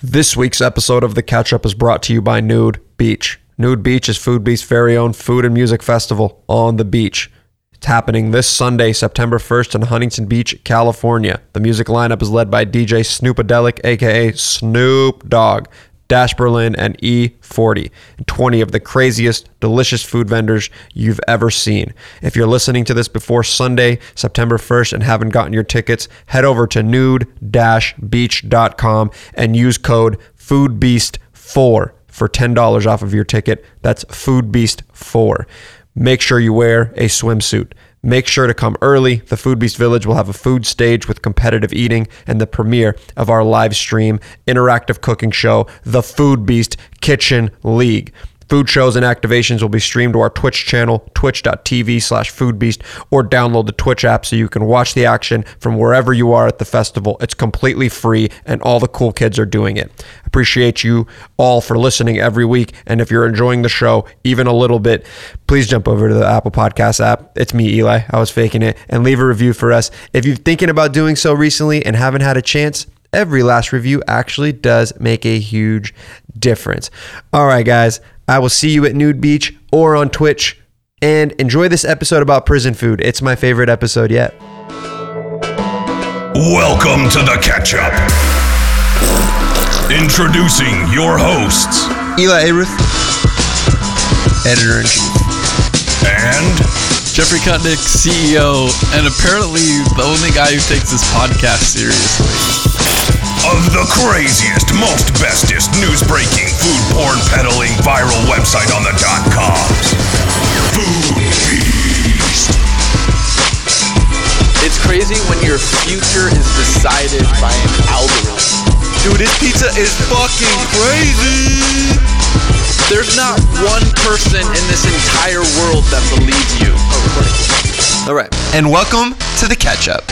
This week's episode of The Catch Up is brought to you by Nude Beach. Nude Beach is Food Beast's very own food and music festival on the beach. It's happening this Sunday, September 1st in Huntington Beach, California. The music lineup is led by DJ Snoopadelic, aka Snoop Dogg. Dash Berlin, and E40, and 20 of the craziest, delicious food vendors you've ever seen. If you're listening to this before Sunday, September 1st, and haven't gotten your tickets, head over to nude-beach.com and use code FOODBEAST4 for $10 off of your ticket. That's FOODBEAST4. Make sure you wear a swimsuit. Make sure to come early. The Food Beast Village will have a food stage with competitive eating and the premiere of our live stream interactive cooking show, The Food Beast Kitchen League. Food shows and activations will be streamed to our Twitch channel, twitch.tv slash foodbeast, or download the Twitch app so you can watch the action from wherever you are at the festival. It's completely free, and all the cool kids are doing it. Appreciate you all for listening every week. And if you're enjoying the show even a little bit, please jump over to the Apple Podcast app. It's me, Eli. I was faking it. And leave a review for us. If you're thinking about doing so recently and haven't had a chance, every last review actually does make a huge difference. All right, guys. I will see you at Nude Beach or on Twitch. And enjoy this episode about prison food. It's my favorite episode yet. Welcome to the catch up. Introducing your hosts Eli Ayrouth, editor in chief. and Jeffrey Kutnick, CEO, and apparently the only guy who takes this podcast seriously. Of the craziest, most bestest news breaking, food porn peddling viral website on the dot coms. Food Beast. It's crazy when your future is decided by an algorithm. Dude, this pizza is fucking crazy. There's not one person in this entire world that believes you. All right. And welcome to the catch up.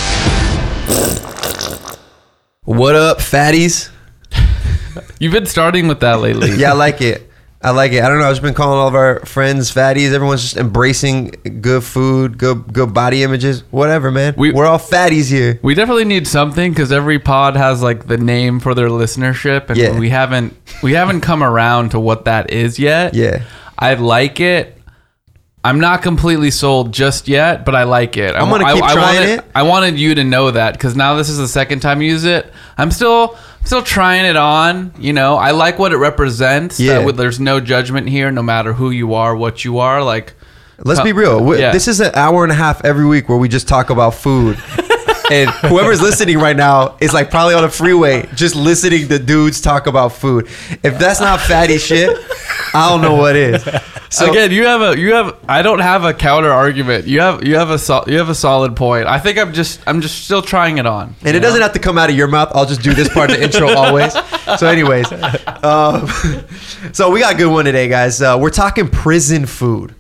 What up, fatties? You've been starting with that lately. Yeah, I like it. I like it. I don't know. I've just been calling all of our friends fatties. Everyone's just embracing good food, good good body images, whatever, man. We- are all fatties here. We definitely need something because every pod has like the name for their listenership, and Yeah. we haven't we haven't come around to what that is yet. Yeah. I like it. I'm not completely sold just yet, but I like it. I'm gonna I- keep I, trying wanted, it. I wanted you to know that because now this is the second time you use it. I'm still still trying it on. You know, I like what it represents. Yeah. With- there's no judgment here, no matter who you are, what you are. Like, Let's be real. We- Yeah. This is an hour and a half every week where we just talk about food. and whoever's listening right now is like probably on a freeway just listening to dudes talk about food. If that's not fatty shit, I don't know what is. So again, you have a you have. I don't have a counter argument. You have you have a sol- you have a solid point. I think I'm just I'm just still trying it on. And it doesn't have to come out of your mouth. I'll just do this part of the intro always. So, anyways, um, so we got a good one today, guys. Uh, we're talking prison food,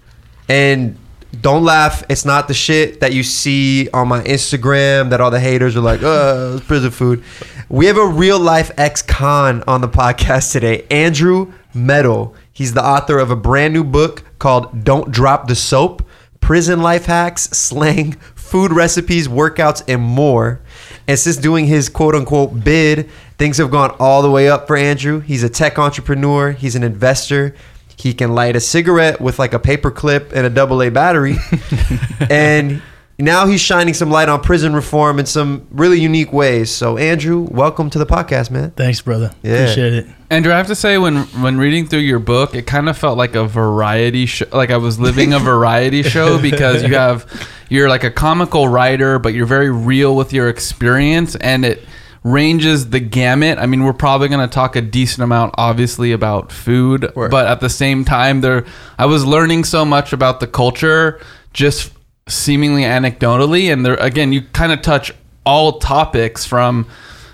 and don't laugh. It's not the shit that you see on my Instagram that all the haters are like, "Oh, prison food." We have a real life ex-con on the podcast today, Andrew Medal. He's the author of a brand new book called "Don't Drop the Soap." prison life hacks, slang, food recipes, workouts, and more. And since doing his quote unquote bid, things have gone all the way up for Andrew. He's a tech entrepreneur, he's an investor. He can light a cigarette with like a paper clip and a double A battery. and now he's shining some light on prison reform in some really unique ways. So, Andrew, welcome to the podcast, man. Thanks, brother. Yeah. Appreciate it. Andrew, I have to say, when when reading through your book, it kind of felt like a variety show. Like I was living a variety show because you have you're like a comical writer, but you're very real with your experience, and it ranges the gamut. I mean, we're probably going to talk a decent amount, obviously, about food, Word. but at the same time, there I was learning so much about the culture just seemingly anecdotally, and there again, you kind of touch all topics from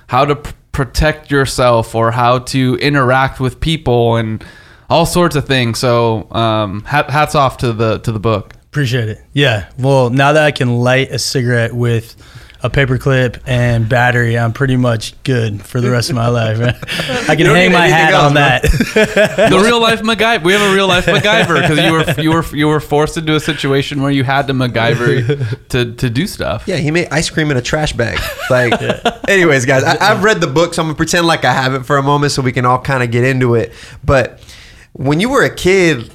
how to p- protect yourself or how to interact with people and all sorts of things. So, um, hat, hats off to the to the book. Appreciate it. Yeah. Well, now that I can light a cigarette with a paperclip and battery, I'm pretty much good for the rest of my life. I can hang my hat else, on man. that. the real life MacGyver. We have a real life MacGyver because you were you were you were forced into a situation where you had to MacGyver to to do stuff. Yeah, he made ice cream in a trash bag. Like, anyways, guys, I, I've read the book, so I'm gonna pretend like I have it for a moment, so we can all kind of get into it. But when you were a kid,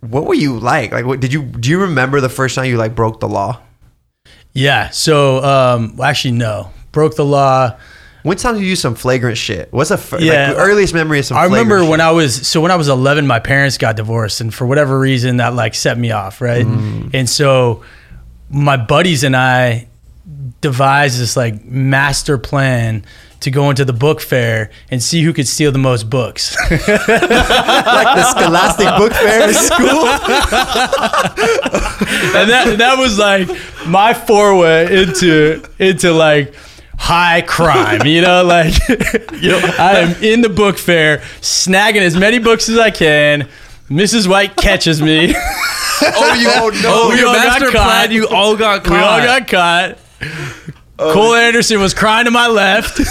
what were you like? Like, what did you do? You remember the first time you like broke the law? Yeah. So, um, actually, no. Broke the law. When time did you use some flagrant shit? What's the fir- Yeah. like, earliest memory of some? I remember when shit? I was so when I was 11, my parents got divorced, and for whatever reason, that like set me off, right? Mm. And so my buddies and I devised this like master plan to go into the book fair and see who could steal the most books. like the Scholastic Book Fair in school. and that that was like my foray into into like high crime. You know, like I am in the book fair, snagging as many books as I can. Mrs. White catches me. Oh, you oh no! Oh, we your all got caught. plan. You all got caught. We all got caught. Oh, Cole Anderson was crying to my left.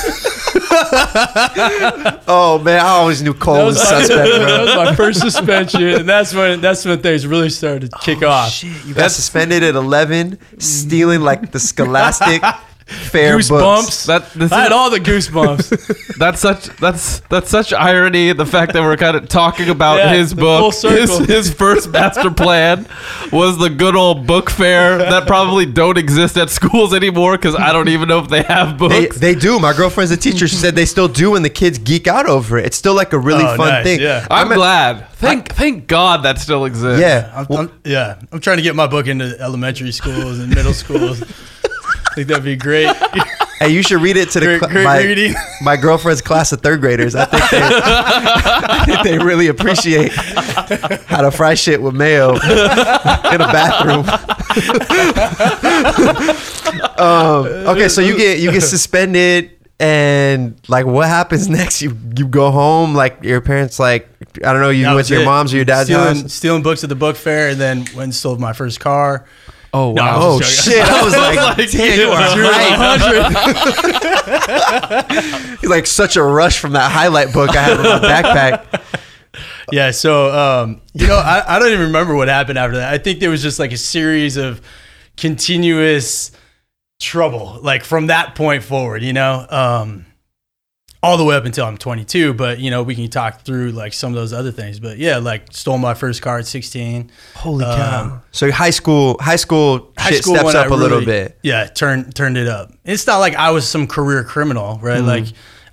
Oh man, I always knew Cole That was, was, my, suspect. that was my first suspension, and that's when that's when things really started to kick oh, off. Shit, you got suspended at 11, stealing like the Scholastic Fair. Goosebumps. That this I had all the goosebumps. that's such that's that's such irony. The fact that we're kind of talking about Yeah, his the book, full circle. his, his first master plan was the good old book fair that probably don't exist at schools anymore because I don't even know if they have They, books. they do. My girlfriend's a teacher. She said they still do, and the kids geek out over it. It's still like a really Oh, fun nice, thing. yeah. I'm I me- glad. Thank thank God that still exists. Yeah. I'm, I'm- yeah, I'm trying to get my book into elementary schools and middle schools. I think that'd be great. Hey, you should read it to the Great- great my, reading. my girlfriend's class of third graders. I think they, I think they really appreciate how to fry shit with mayo in a bathroom. um, okay, so you get you get suspended, and like, what happens next? You you go home, like your parents, like I don't know, you That went to your it. mom's or your dad's stealing, house. stealing books at the book fair, and then went and stole my first car. Oh No, wow. I Oh was just joking. shit! I was like, damn, you are right. He's like such a rush from that highlight book I have in my backpack. Yeah, so um, you know, I, I don't even remember what happened after that. I think there was just like a series of continuous trouble, like from that point forward, you know, um, all the way up until I'm 22. But you know, we can talk through like some of those other things. But yeah, like stole my first car at 16. Holy cow. So high school, high school, High shit school steps up I a little bit. Yeah, turned turned it up. It's not like I was some career criminal, right? Mm-hmm. Like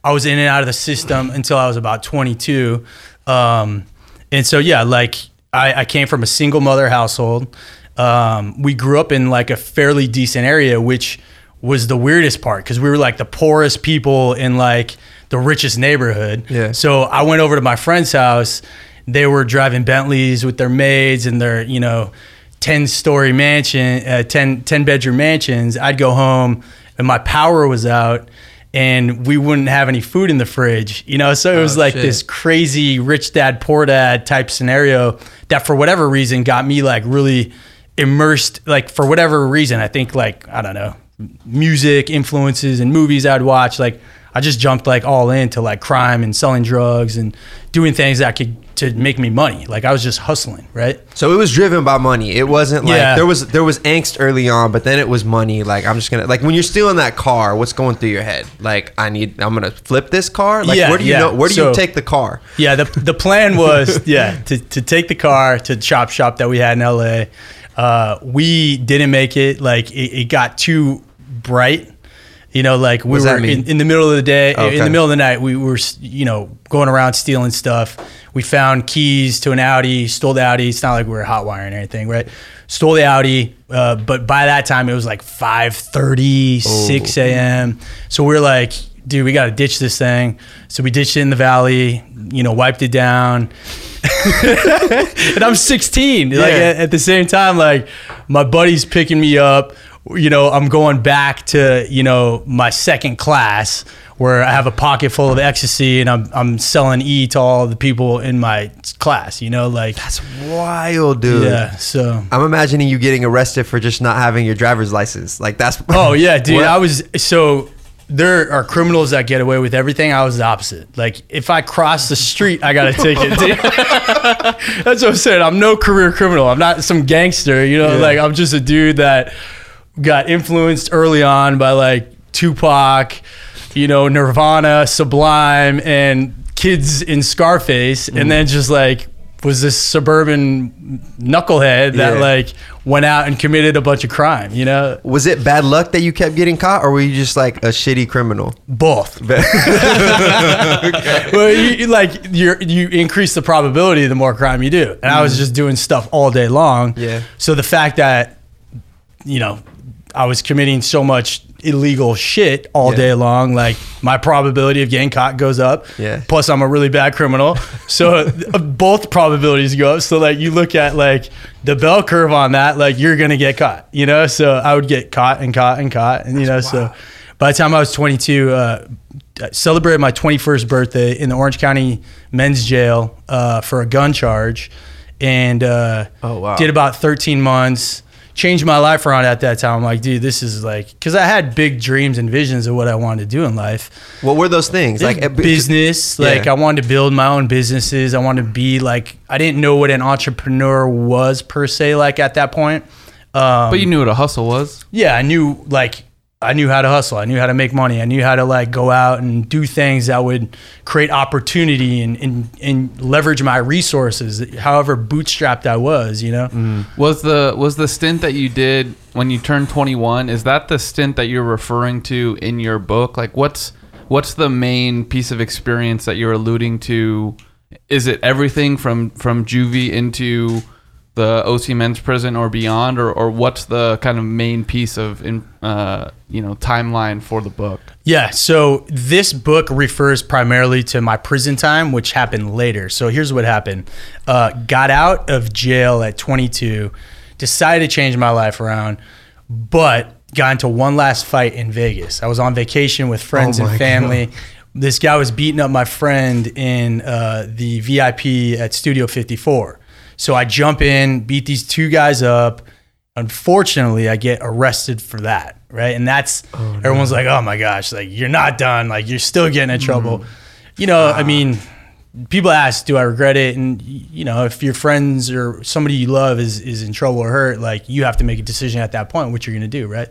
I was in and out of the system until I was about 22. Um, and so yeah, like I, I came from a single mother household. Um, we grew up in like a fairly decent area, which was the weirdest part because we were like the poorest people in like the richest neighborhood. Yeah. So I went over to my friend's house. They were driving Bentleys with their maids and their, you know, 10 story mansion, uh, 10, 10 bedroom mansions. I'd go home and my power was out and we wouldn't have any food in the fridge, you know? So it was like shit. this crazy rich dad, poor dad type scenario that for whatever reason got me like really immersed, like for whatever reason, I think like, I don't know, music influences and movies I'd watch. Like I just jumped like all into like crime and selling drugs and doing things that could to make me money. Like I was just hustling, right? So it was driven by money. It wasn't like Yeah. there was there was angst early on, but then it was money. Like I'm just gonna like when you're stealing that car, what's going through your head? Like I need, I'm gonna flip this car. Like Yeah, where do you yeah. know? Where do So- you take the car? Yeah, the the plan was yeah to, to take the car to the chop shop that we had in LA. Uh, we didn't make it. Like it, it got too bright. You know, like we What does that were in, in the middle of the day, Okay. in the middle of the night, we were you know going around stealing stuff. We found keys to an Audi, stole the Audi. It's not like we were hot wiring or anything, right? Stole the Audi, uh, but by that time it was like 5:30, 6 a.m. So we are like, dude, we got to ditch this thing. So we ditched it in the valley, you know, wiped it down. and I'm 16. Like at, at the same time, like my buddy's picking me up. You know, I'm going back to, you know, my second class where I have a pocket full of ecstasy and I'm, I'm selling E to all the people in my class, you know, like, That's wild, dude. yeah. So, I'm imagining you getting arrested for just not having your driver's license. Like that's. oh yeah, dude. What? I was, so there are criminals that get away with everything. I was the opposite. Like if I cross the street, I got a ticket. That's what I'm saying. I'm no career criminal. I'm not some gangster, you know, like I'm just a dude that got influenced early on by like Tupac, you know, Nirvana, Sublime, and kids in Scarface, Mm. and then just like was this suburban knucklehead that Yeah. like went out and committed a bunch of crime, you know? Was it bad luck that you kept getting caught, or were you just like a shitty criminal? Both. well, you, like you you increase the probability the more crime you do, and I was just doing stuff all day long. Yeah. So the fact that you know I was committing so much illegal shit all Yeah. day long, like my probability of getting caught goes up. Yeah. Plus, I'm a really bad criminal, so uh, both probabilities go up. So like you look at like the bell curve on that, like you're gonna get caught. You know, so I would get caught and caught and caught, and you know, so by the time I was 22. Uh, I celebrated my 21st birthday in the Orange County men's jail uh, for a gun charge, and uh, Oh, wow. did about 13 months. Changed my life around at that time. I'm like, dude, this is like, because I had big dreams and visions of what I wanted to do in life. What were those things? Like Like uh, business, like Yeah. I wanted to build my own businesses. I wanted to be like, I didn't know what an entrepreneur was per se, like at that point. Um, But you knew what a hustle was. yeah, I knew like I knew how to hustle. I knew how to make money. I knew how to like go out and do things that would create opportunity and and, and leverage my resources, however bootstrapped I was, you know. Mm-hmm. Was the was the stint that you did when you turned 21? Is that the stint that you're referring to in your book? Like, what's what's the main piece of experience that you're alluding to? Is it everything from from juvie into the OC men's prison or beyond, or or what's the kind of main piece of in uh, you know timeline for the book? Yeah, so this book refers primarily to my prison time, which happened later. So here's what happened: uh, got out of jail at 22, decided to change my life around, but got into one last fight in Vegas. I was on vacation with friends Oh and family. This guy was beating up my friend in uh, the VIP at Studio 54. So I jump in, beat these two guys up. Unfortunately, I get arrested for that, right? And that's everyone's like, "Oh my gosh, like you're not done, like you're still getting in trouble." You know, I mean, people ask, "Do I regret it?" And you know, if your friends or somebody you love is is in trouble or hurt, like you have to make a decision at that point what you're gonna do, right?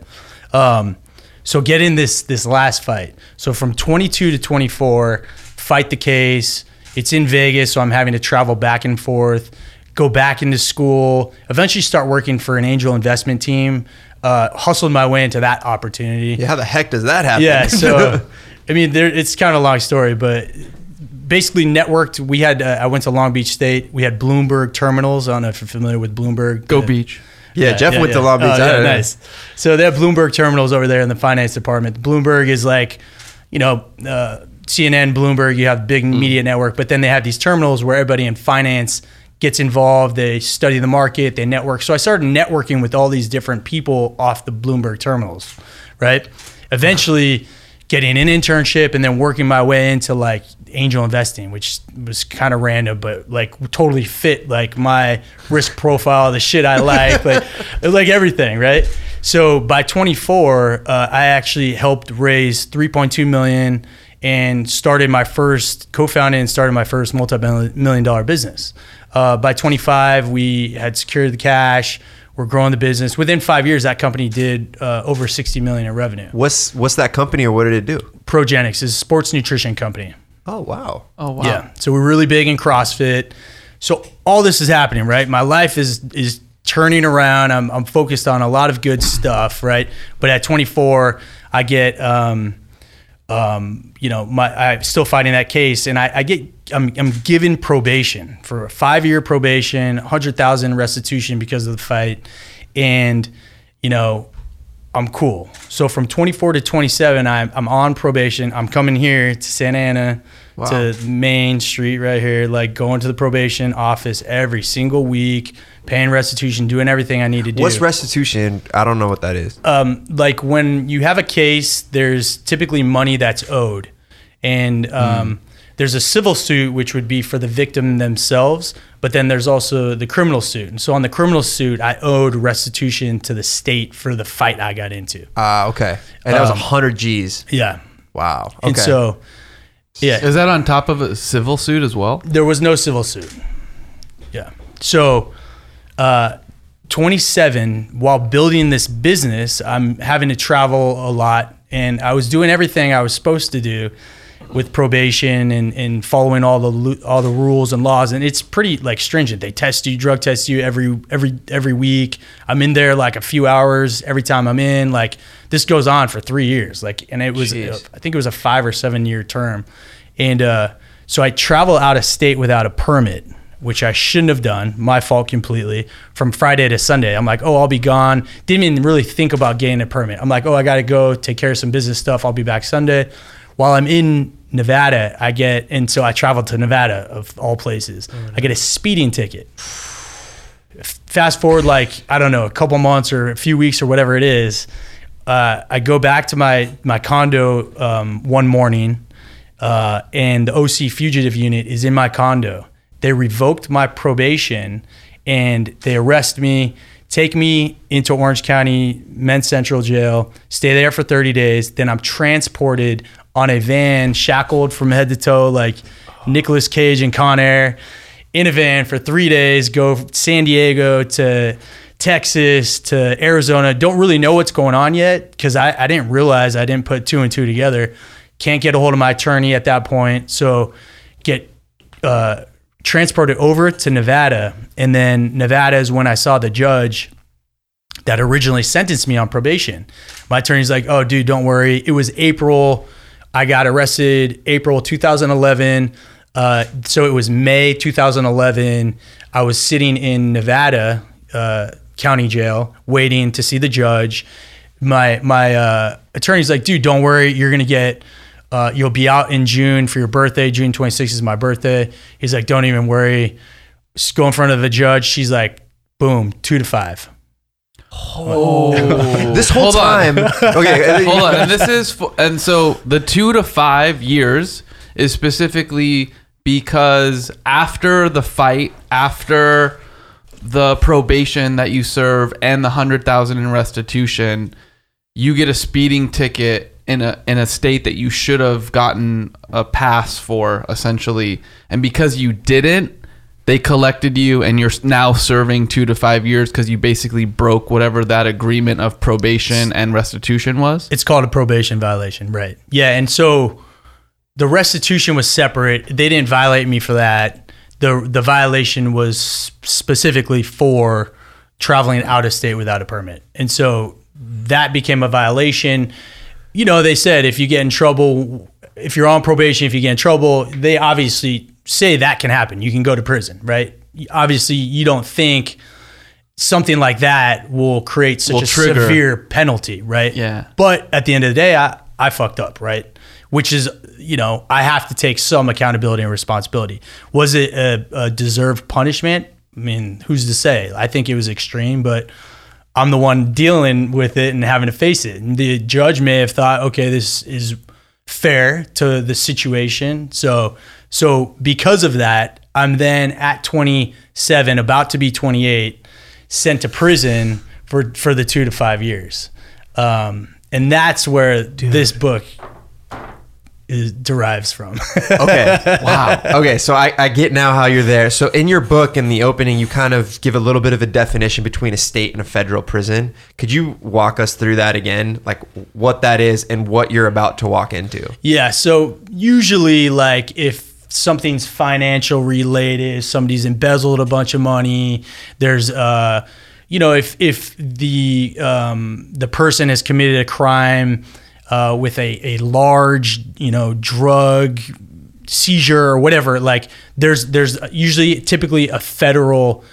Um, so get in this this last fight. So from 22 to 24, fight the case. It's in Vegas, so I'm having to travel back and forth, go back into school, eventually start working for an angel investment team. Uh, hustled my way into that opportunity. Yeah, how the heck does that happen? Yeah. So, I mean, there, it's kind of a long story, but basically networked. We had, uh, I went to Long Beach State. We had Bloomberg terminals. I don't know if you're familiar with Bloomberg. Go Uh, Beach. yeah, Jeff went to Long Beach. Oh, yeah, nice. So they have Bloomberg terminals over there in the finance department. Bloomberg is like, you know, uh, CNN, Bloomberg. You have big media network, but then they have these terminals where everybody in finance gets involved. They study the market. They network. So I started networking with all these different people off the Bloomberg terminals, right? Eventually. Getting an internship and then working my way into like angel investing, which was kind of random, but like totally fit like my risk profile, the shit I like, like like everything, right? So by 24, uh, I actually helped raise 3.2 million and started my first co-founded and started my first multi-million dollar business. Uh, by 25, we had secured the cash. We're growing the business. Within five years, that company did uh, over 60 million in revenue. What's what's that company or what did it do? Progenex is a sports nutrition company. Oh wow. Oh wow. Yeah. So we're really big in CrossFit. So all this is happening, right? My life is is turning around. I'm I'm focused on a lot of good stuff, right? But at 24, I get um um, you know, my I'm still fighting that case, and I, I get I'm, I'm given probation for a five year probation, hundred thousand restitution because of the fight, and you know, I'm cool. So from 24 to 27, I'm I'm on probation. I'm coming here to Santa Ana to Main Street right here, like going to the probation office every single week, paying restitution, doing everything I need to do. What's restitution? I don't know what that is. um, like when you have a case, there's typically money that's owed, and um, there's a civil suit which would be for the victim themselves, but then there's also the criminal suit. And so on the criminal suit, I owed restitution to the state for the fight I got into. Ah, okay. And that was Um, 100 G's. Yeah, Wow. Okay. and so yeah, Is that on top of a civil suit as well? there was no civil suit. Yeah. So, uh, 27, while building this business, I'm having to travel a lot. And I was doing everything I was supposed to do with probation and, and following all the all the rules and laws and it's pretty like stringent they test you drug test you every every every week i'm in there like a few hours every time i'm in like this goes on for three years like and it was Jeez. i think it was a five or seven year term and uh, so I travel out of state without a permit, which I shouldn't have done. My fault completely. From Friday to Sunday, I'm like, oh, I'll be gone. Didn't even really think about getting a permit. I'm like, oh, I got to go take care of some business stuff. I'll be back Sunday. While I'm in Nevada, I get, and so I traveled to Nevada of all places. I get a speeding ticket. Fast forward, like, I don't know, a couple months or a few weeks or whatever it is. Uh, I go back to my, my condo um, one morning uh, and the OC fugitive unit is in my condo. They revoked my probation and they arrest me, take me into Orange County Men's Central Jail, stay there for 30 days. Then I'm transported on a van, shackled from head to toe, like Nicolas Cage and Con Air, in a van for three days, go San Diego to Texas to Arizona. Don't really know what's going on yet because I, I didn't realize I didn't put two and two together. Can't get a hold of my attorney at that point. So get uh, transported over to Nevada. And then Nevada is when I saw the judge that originally sentenced me on probation. My attorney's like, oh, dude, don't worry. It was April. I got arrested April 2011. Uh, so it was May 2011. I was sitting in Nevada uh, County Jail waiting to see the judge. My my uh, attorney's like, dude, don't worry. You're gonna get. Uh, you'll be out in June for your birthday. June 26th is my birthday. He's like, don't even worry. Just go in front of the judge. She's like, boom, two to five. Oh, this whole Hold on. time. Okay. Hold on, and this is for, and so the two to five years is specifically because after the fight, after the probation that you serve, and the hundred thousand in restitution, you get a speeding ticket in a in a state that you should have gotten a pass for, essentially, and because you didn't. They collected you, and you're now serving two to five years because you basically broke whatever that agreement of probation and restitution was. It's called a probation violation, right? Yeah, and so the restitution was separate. They didn't violate me for that. the The violation was specifically for traveling out of state without a permit, and so that became a violation. You know, they said if you get in trouble, if you're on probation, if you get in trouble, they obviously say that can happen. You can go to prison, right? Obviously, you don't think something like that will create such Will a trigger. severe penalty, right? Yeah. But at the end of the day, I, I fucked up, right? Which is, you know, I have to take some accountability and responsibility. Was it a, a deserved punishment? I mean, who's to say? I think it was extreme, but I'm the one dealing with it and having to face it. And the judge may have thought, okay, this is fair to the situation. So, so because of that, I'm then at 27, about to be 28, sent to prison for for the two to five years, um, and that's where this book is derives from. Okay. wow. Okay. So I, I get now how you're there. So in your book, in the opening, you kind of give a little bit of a definition between a state and a federal prison. Could you walk us through that again? Like what that is and what you're about to walk into? Yeah. So usually, like if something's financial related, somebody's embezzled a bunch of money. There's, uh, you know, if if the um, the person has committed a crime uh, with a a large, you know, drug seizure or whatever, like there's there's usually typically a federal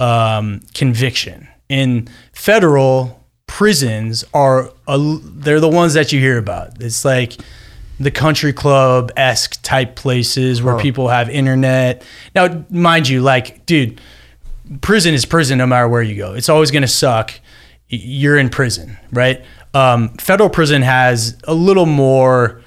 um, conviction. In federal prisons are a, they're the ones that you hear about. It's like the country club esque type places where people have internet. Now, mind you, like, dude, prison is prison no matter where you go. It's always going to suck. You're in prison, right? Um, federal prison has a little more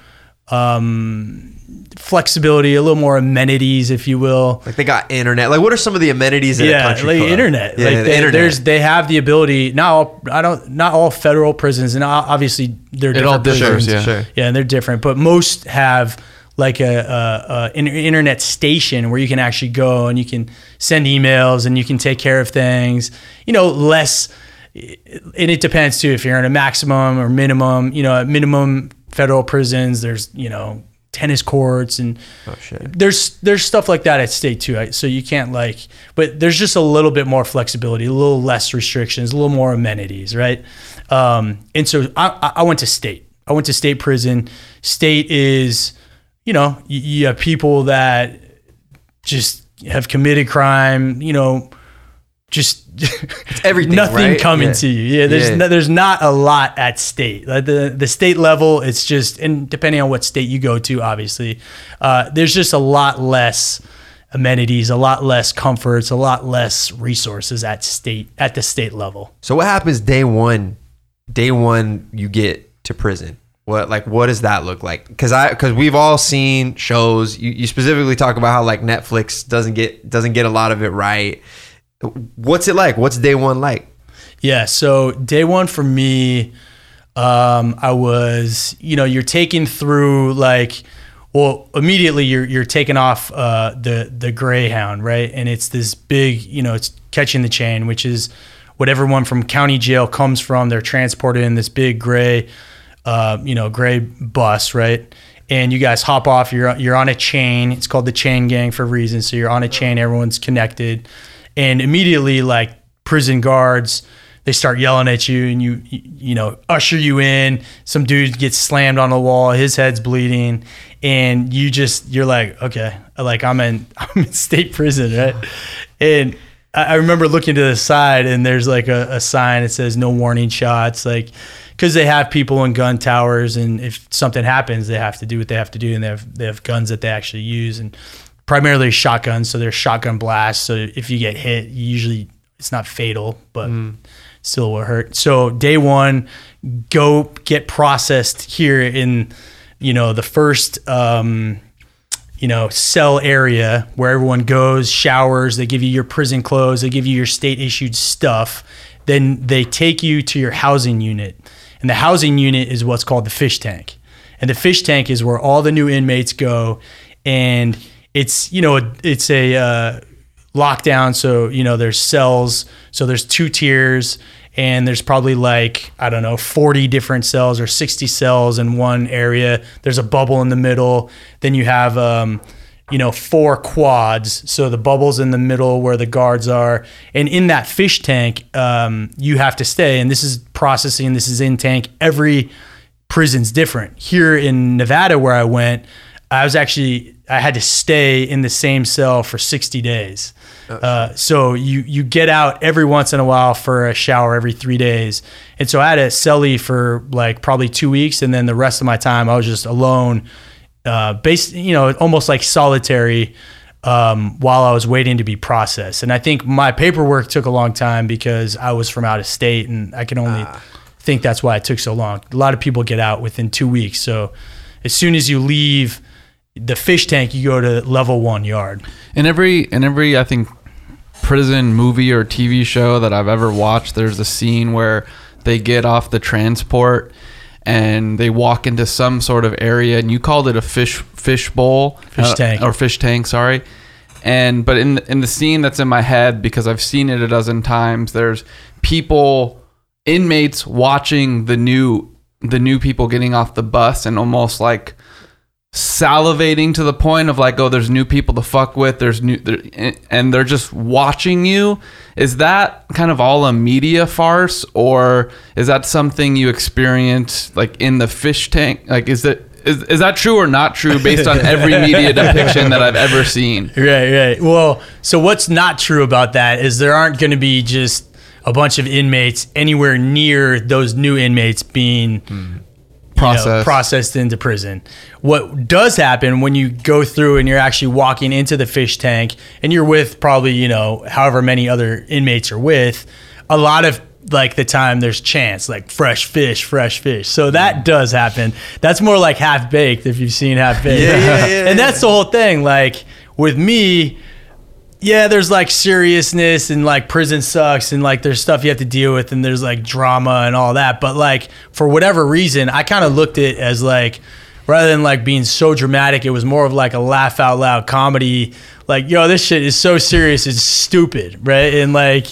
um, flexibility, a little more amenities, if you will. Like they got internet. Like what are some of the amenities in a Yeah, country like club? internet. Yeah, like the they, internet. there's they have the ability. Not all, I don't. Not all federal prisons, and obviously they're It all different differs, prisons. yeah. Sure. Yeah, and they're different, but most have like a, a, a internet station where you can actually go and you can send emails and you can take care of things. You know, less. And it depends too if you're in a maximum or minimum. You know, at minimum federal prisons, there's you know tennis courts and Oh shit. there's there's stuff like that at state too. So you can't like, but there's just a little bit more flexibility, a little less restrictions, a little more amenities, right? Um, and so I, I- I went to state. I went to state prison. State is, you know, you, you have people that just have committed crime. You know, just everything, nothing right? coming Yeah. to you. Yeah, there's Yeah. No, there's not a lot at state. Like the the state level, it's just and depending on what state you go to, obviously, uh, there's just a lot less amenities, a lot less comforts, a lot less resources at state at the state level. So what happens day one? Day one, you get to prison. What like what does that look like? Because I because we've all seen shows. You, you specifically talk about how like Netflix doesn't get doesn't get a lot of it right. What's it like? What's day one like? Yeah. So day one for me, um, I was, you know, you're taken through like, well, immediately you're you're taking off uh, the the Greyhound, right? And it's this big, you know, it's catching the chain, which is what everyone from county jail comes from. They're transported in this big gray, uh, you know, gray bus, right? And you guys hop off. You're you're on a chain. It's called the chain gang for a reason. So you're on a chain. Everyone's connected, and immediately like prison guards they start yelling at you and you you know usher you in. Some dude gets slammed on the wall his head's bleeding and you just you're like okay like i'm in i'm in state prison right? And i I remember looking to the side and there's like a, a sign that says no warning shots like because they have people in gun towers and if something happens they have to do what they have to do and they have they have guns that they actually use. And primarily shotguns so there's shotgun blasts so if you get hit usually it's not fatal but still will hurt. So day one go get processed here in you know the first um you know cell area where everyone goes showers they give you your prison clothes they give you your state issued stuff then they take you to your housing unit. And the housing unit is what's called the fish tank. And the fish tank is where all the new inmates go and it's you know it's a uh, lockdown so you know there's cells so there's two tiers and there's probably like i don't know 40 different cells or 60 cells in one area. There's a bubble in the middle. Then you have um, you know four quads. So the bubbles in the middle where the guards are. And in that fish tank um, you have to stay. And this is processing this is in tank. Every prison's different. Here in Nevada, where I went, I was actually I had to stay in the same cell for 60 days. Uh, so you you get out every once in a while for a shower every three days, and so I had a cellie for like probably two weeks, and then the rest of my time I was just alone, uh, based you know almost like solitary. Um, while I was waiting to be processed, and I think my paperwork took a long time because I was from out of state, and I can only think that's why it took so long. A lot of people get out within two weeks. So as soon as you leave the fish tank, you go to level one yard. In every in every I think prison movie or TV show that I've ever watched, there's a scene where they get off the transport and they walk into some sort of area and you called it a fish fish bowl Fish uh, tank. or fish tank sorry and but in in the scene that's in my head because I've seen it a dozen times there's people inmates watching the new the new people getting off the bus and almost like salivating to the point of like oh there's new people to fuck with there's new there, and they're just watching you. Is that kind of all a media farce or is that something you experience like in the fish tank? Like is that is, is that true or not true based on every media depiction that I've ever seen? Right, right. Well, so what's not true about that is there aren't going to be just a bunch of inmates anywhere near those new inmates being hmm. Know, processed into prison. What does happen when you go through and you're actually walking into the fish tank and you're with probably, you know, however many other inmates are with, a lot of like the time there's chance, like fresh fish, fresh fish. So that does happen. That's more like half baked if you've seen half baked. Yeah, yeah, yeah, and that's the whole thing. Like with me, yeah, there's like seriousness and like prison sucks and like there's stuff you have to deal with and there's like drama and all that. But like for whatever reason, I kind of looked at it as like rather than like being so dramatic, it was more of like a laugh out loud comedy. Like, yo, this shit is so serious, it's stupid, right? And like,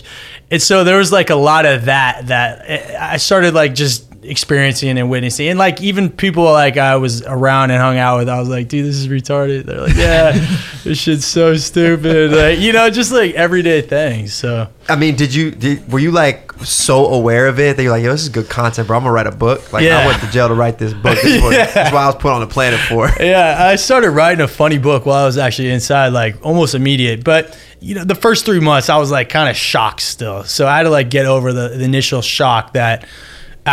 and so there was like a lot of that that eh, I started like just experiencing and witnessing and like even people like I was around and hung out with I was like dude this is retarded they're like yeah this shit's so stupid like you know just like everyday things so I mean, did you did, were you like so aware of it that you're like, yo, this is good content, bro. I'm gonna write a book. Like, Yeah. I went to jail to write this book. This is what, That's what I was put on the planet for. yeah I started writing a funny book while I was actually inside like almost immediate but you know the first three months I was like kind of shocked still so I had to like get over the, the initial shock that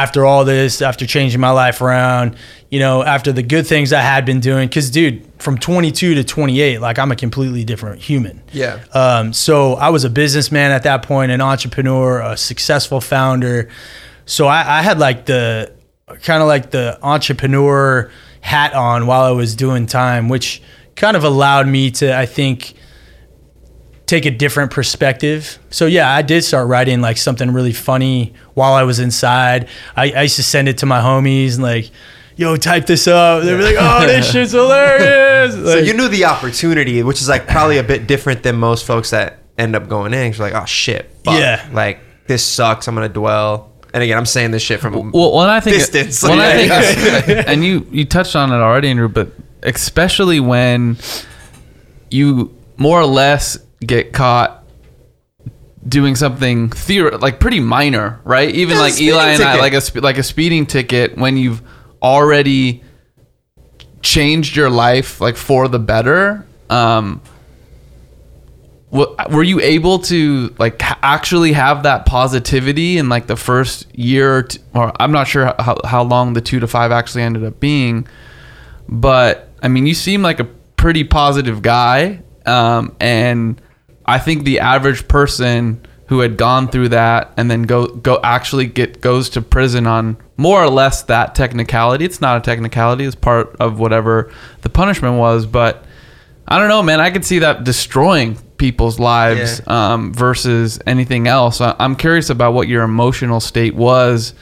after all this after changing my life around you know after the good things I had been doing because dude from 22 to 28 like I'm a completely different human Yeah. um, so I was a businessman at that point, an entrepreneur, a successful founder. So I, I had like the kind of like the entrepreneur hat on while I was doing time, which kind of allowed me to, I think, take a different perspective. So yeah, I did start writing like something really funny while I was inside. I, I used to send it to my homies and like, yo, type this up. They'd be like, oh, this shit's hilarious. So you knew the opportunity, which is like probably a bit different than most folks that end up going in. You're like, oh shit, fuck. Yeah. Like this sucks. I'm gonna dwell. And again, I'm saying this shit from Well, when I think, Distance. when I think, and you you touched on it already, Andrew, but especially when you more or less get caught doing something theor- like pretty minor, right? Even like Eli and I, like a sp- like a speeding ticket when you've already changed your life like for the better. Um, w- were you able to like actually have that positivity in like the first year or, t- or i'm not sure how, how long the two to five actually ended up being but i mean you seem like a pretty positive guy um, and i think the average person who had gone through that and then go go actually get goes to prison on more or less that technicality it's not a technicality it's part of whatever the punishment was but I don't know, man. I could see that destroying people's lives um, versus anything else. I- I'm curious about what your emotional state was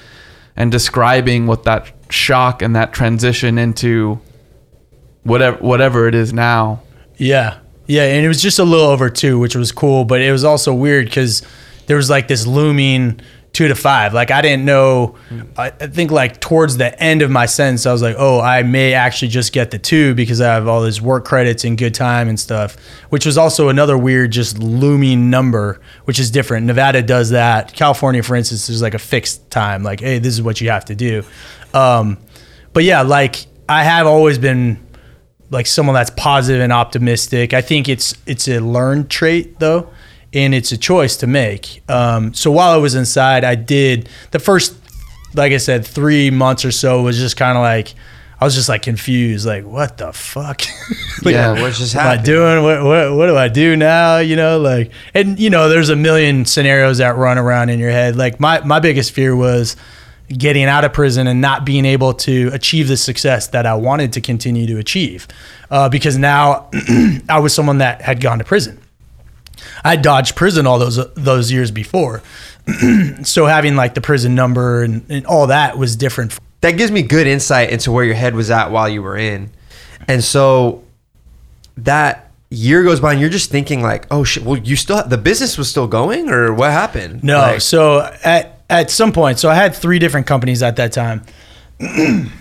and describing what that shock and that transition into whatever whatever it is now. Yeah. Yeah. And it was just a little over two, which was cool. But it was also weird because there was like this looming two to five. Like I didn't know. I, I think like towards the end of my sentence, I was like, oh, I may actually just get the two because I have all these work credits and good time and stuff, which was also another weird, just looming number, which is different. Nevada does that. California, for instance, there's like a fixed time. Like, hey, this is what you have to do. Um, but yeah, like I have always been like someone that's positive and optimistic. I think it's it's a learned trait though, and it's a choice to make. Um, so while I was inside, I did the first, like I said, three months or so was just kind of like I was just like confused, like what the fuck? like, Yeah, what just happening? am I doing? What, what what do I do now? You know, like and you know, there's a million scenarios that run around in your head. Like my my biggest fear was getting out of prison and not being able to achieve the success that I wanted to continue to achieve, uh, because now I was someone that had gone to prison. I dodged prison all those those years before, so having like the prison number and, and all that was different. that gives me good insight into where your head was at while you were in. And so that year goes by and you're just thinking like, oh shit, well you still the business was still going or what happened? No, Like, so at at some point, so I had three different companies at that time,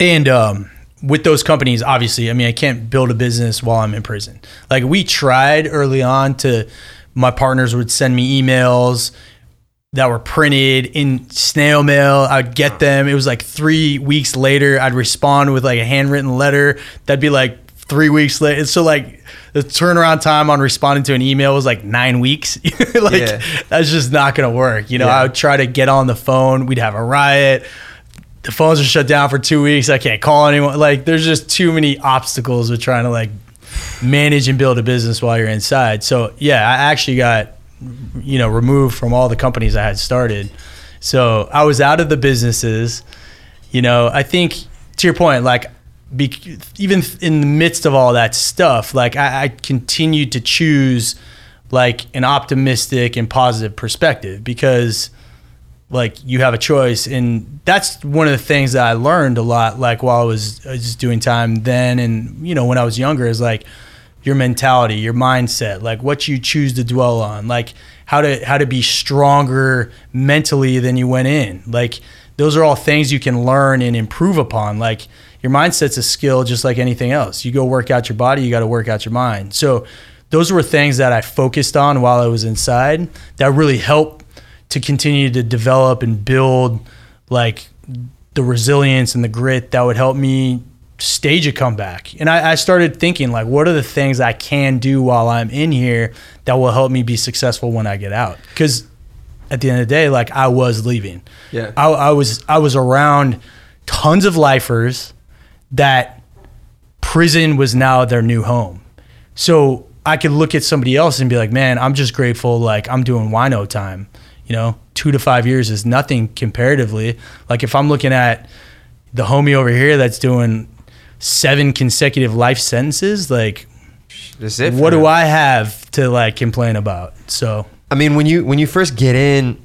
and um, with those companies, obviously, I mean, I can't build a business while I'm in prison. Like we tried early on to, my partners would send me emails that were printed in snail mail. I'd get them. It was like three weeks later, I'd respond with like a handwritten letter. That'd be like three weeks later. So like the turnaround time on responding to an email was like nine weeks. like Yeah. that's just not gonna work. You know, Yeah. I would try to get on the phone. We'd have a riot. the phones are shut down for two weeks. I can't call anyone. Like, there's just too many obstacles with trying to like manage and build a business while you're inside. So yeah, I actually got you know removed from all the companies I had started. So I was out of the businesses. You know, I think to your point, like be, even in the midst of all that stuff, like I, I continued to choose like an optimistic and positive perspective because like you have a choice. And that's one of the things that i learned a lot like while i was just doing time then and you know when i was younger is like your mentality your mindset like what you choose to dwell on like how to how to be stronger mentally than you went in. Like those are all things you can learn and improve upon. Like your mindset's a skill just like anything else you go work out your body you got to work out your mind so those were things that i focused on while i was inside that really helped to continue to develop and build like the resilience and the grit that would help me stage a comeback. And I, I, started thinking like, what are the things I can do while I'm in here that will help me be successful when I get out? Because at the end of the day, like I was leaving. Yeah. I, I was I was around tons of lifers that prison was now their new home. So I could look at somebody else and be like, man, I'm just grateful. Like I'm doing wino time you know, two to five years is nothing comparatively. Like if I'm looking at the homie over here that's doing seven consecutive life sentences, like what do I have to like complain about? So I mean, when you when you first get in,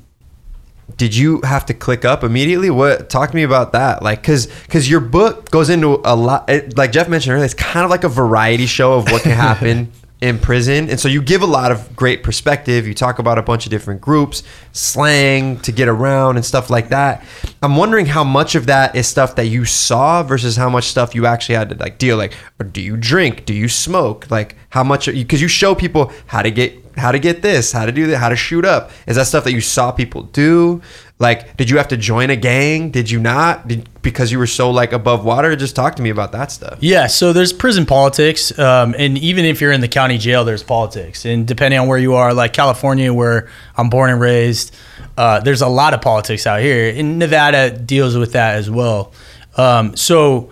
did you have to click up immediately? What talk to me about that? Like, cause cause your book goes into a lot. It, like Jeff mentioned earlier, it's kind of like a variety show of what can happen in prison, and so you give a lot of great perspective. You talk about a bunch of different groups, slang to get around, and stuff like that. I'm wondering how much of that is stuff that you saw versus how much stuff you actually had to like deal. Like, do you drink? Do you smoke? Like, how much? Because you show people how to get how to get this, how to do that, how to shoot up. Is that stuff that you saw people do? Like, did you have to join a gang? Did you not? Did, because you were so like above water? Just talk to me about that stuff. Yeah, so there's prison politics, um, and even if you're in the county jail, there's politics, and depending on where you are, like California, where I'm born and raised, uh, there's a lot of politics out here, and Nevada deals with that as well. Um, so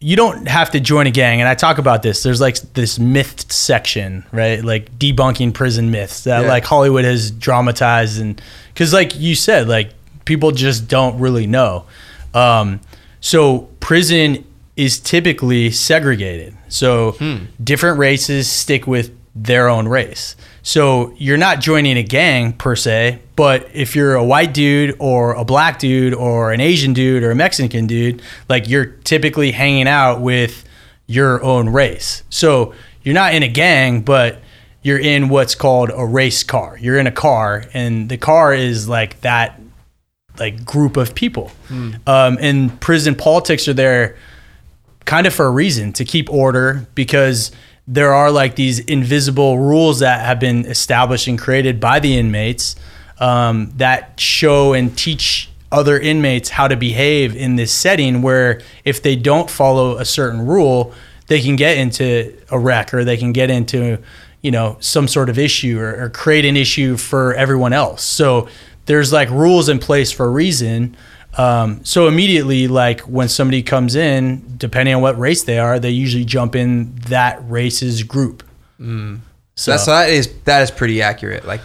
you don't have to join a gang, and I talk about this. There's like this myth section, right? Like debunking prison myths that Yeah. like Hollywood has dramatized, and because like you said, like people just don't really know. Um, so prison is typically segregated. So different races stick with their own race. So you're not joining a gang per se, but if you're a white dude or a black dude or an Asian dude or a Mexican dude, like you're typically hanging out with your own race. So you're not in a gang, but you're in what's called a race car. You're in a car, and the car is like that like group of people. Um, and prison politics are there kind of for a reason to keep order because there are like these invisible rules that have been established and created by the inmates um, that show and teach other inmates how to behave in this setting where if they don't follow a certain rule they can get into a wreck or they can get into you know some sort of issue or, or create an issue for everyone else. So there's like rules in place for a reason um, so immediately, like when somebody comes in, depending on what race they are, they usually jump in that race's group. So That's that is that is pretty accurate. Like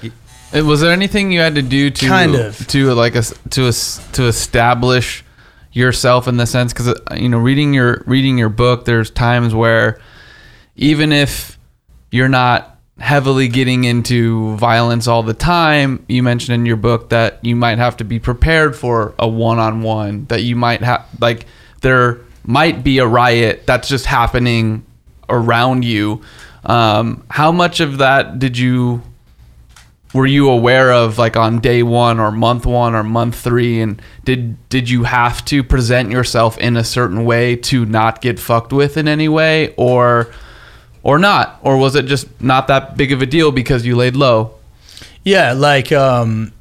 Uh, Was there anything you had to do to Kind of. to like us to us to establish yourself in the sense because you know reading your reading your book, there's times where even if you're not heavily getting into violence all the time, you mentioned in your book that you might have to be prepared for a one-on-one. That you might have like there might be a riot that's just happening around you. Um, how much of that did you were you aware of like on day one or month one or month three and did did you have to present yourself in a certain way to not get fucked with in any way or or not or was it just not that big of a deal because you laid low yeah, like um,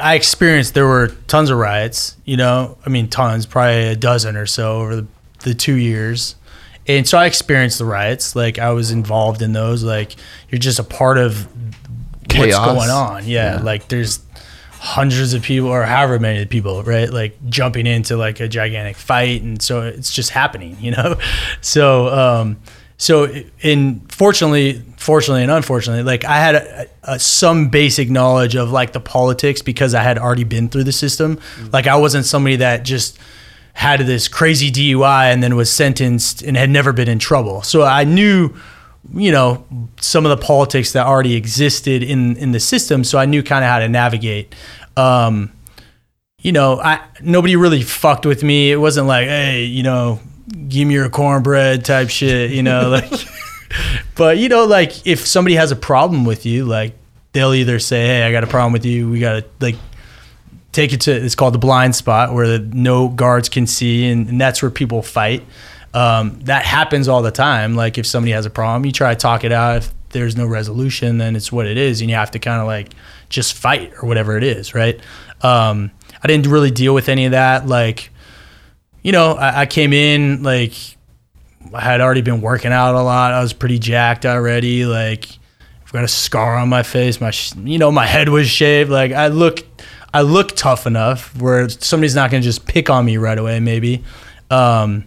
I, experienced there were tons of riots. You know, I mean tons, probably a dozen or so over the, the two years. And so I experienced the riots. Like I was involved in those. Like you're just a part of Chaos. what's going on. Yeah, like there's hundreds of people or however many people, right? Like jumping into like a gigantic fight, and so it's just happening, you know. So, um, so in fortunately, fortunately and unfortunately, like I had a, a, some basic knowledge of like the politics because I had already been through the system. Like I wasn't somebody that just had this crazy DUI and then was sentenced and had never been in trouble. So I knew, you know, some of the politics that already existed in in the system. So I knew kind of how to navigate. Um, you know, I nobody really fucked with me. It wasn't like, hey, you know, give me your cornbread type shit. You know, like. but you know, like if somebody has a problem with you, like they'll either say, "Hey, I got a problem with you. We got to like take it to it's called the blind spot where the, no guards can see and, and that's where people fight um, that happens all the time like if somebody has a problem you try to talk it out if there's no resolution then it's what it is and you have to kind of like just fight or whatever it is right um, i didn't really deal with any of that like you know I, I came in like i had already been working out a lot i was pretty jacked already like i've got a scar on my face my you know my head was shaved like i look I look tough enough where somebody's not to just pick on me right away. Maybe, um,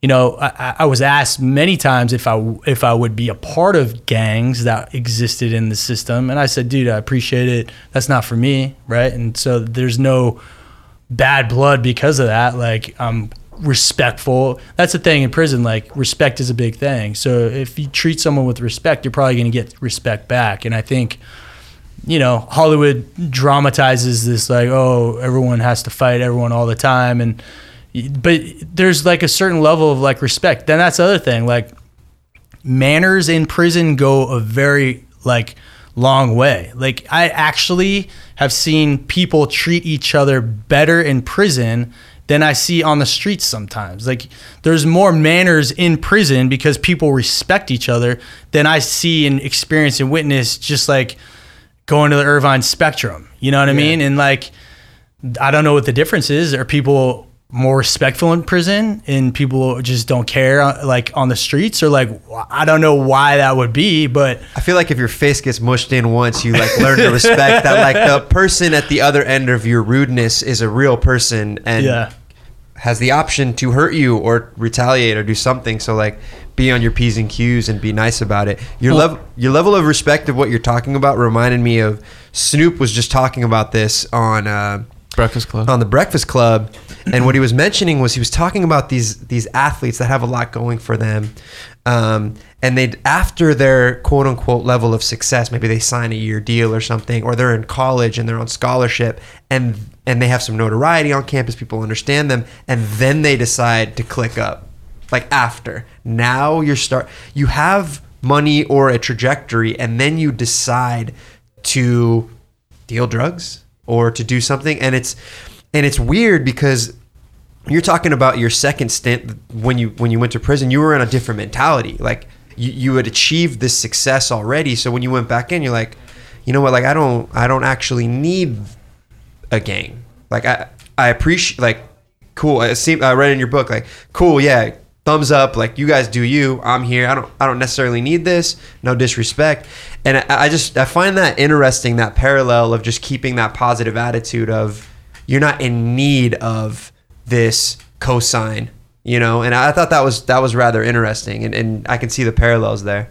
you know, I, I was asked many times if I if I would be a part of gangs that existed in the system, and I said, "Dude, I appreciate it. That's not for me, right?" And so there's no bad blood because of that. Like I'm respectful. That's the thing in prison. Like respect is a big thing. So if you treat someone with respect, you're probably going to get respect back. And I think you know, Hollywood dramatizes this like, oh, everyone has to fight everyone all the time, and but there's like a certain level of like respect. Then that's the other thing. Like manners in prison go a very like long way. Like I actually have seen people treat each other better in prison than I see on the streets sometimes. Like there's more manners in prison because people respect each other than I see and experience and witness just like going to the Irvine Spectrum. You know what I mean? And like, I don't know what the difference is. Are people more respectful in prison and people just don't care uh, like on the streets or like I don't know why that would be, but I feel like if your face gets mushed in once, you like learn to respect that like the person at the other end of your rudeness is a real person and yeah. has the option to hurt you or retaliate or do something. So like be on your P's and Q's and be nice about it. Your level your level of respect of what you're talking about reminded me of Snoop was just talking about this on uh, Breakfast Club. on the Breakfast Club, and what he was mentioning was he was talking about these these athletes that have a lot going for them, um, and they after their quote unquote level of success, maybe they sign a year deal or something, or they're in college and they're on scholarship, and and they have some notoriety on campus, people understand them, and then they decide to click up, like after. Now you're start you have money or a trajectory, and then you decide to deal drugs or to do something and it's and it's weird because you're talking about your second stint when you when you went to prison you were in a different mentality. Like you, you had achieved this success already. So when you went back in you're like you know what? Like i don't i don't actually need a gang. Like i i appreciate like cool. I see i read in your book like cool yeah thumbs up. Like you guys do you. I'm here. I don't i don't necessarily need this. No disrespect. And I, I just i find that interesting that parallel of just keeping that positive attitude of you're not in need of this cosine, you know and i thought that was that was rather interesting and, and i can see the parallels there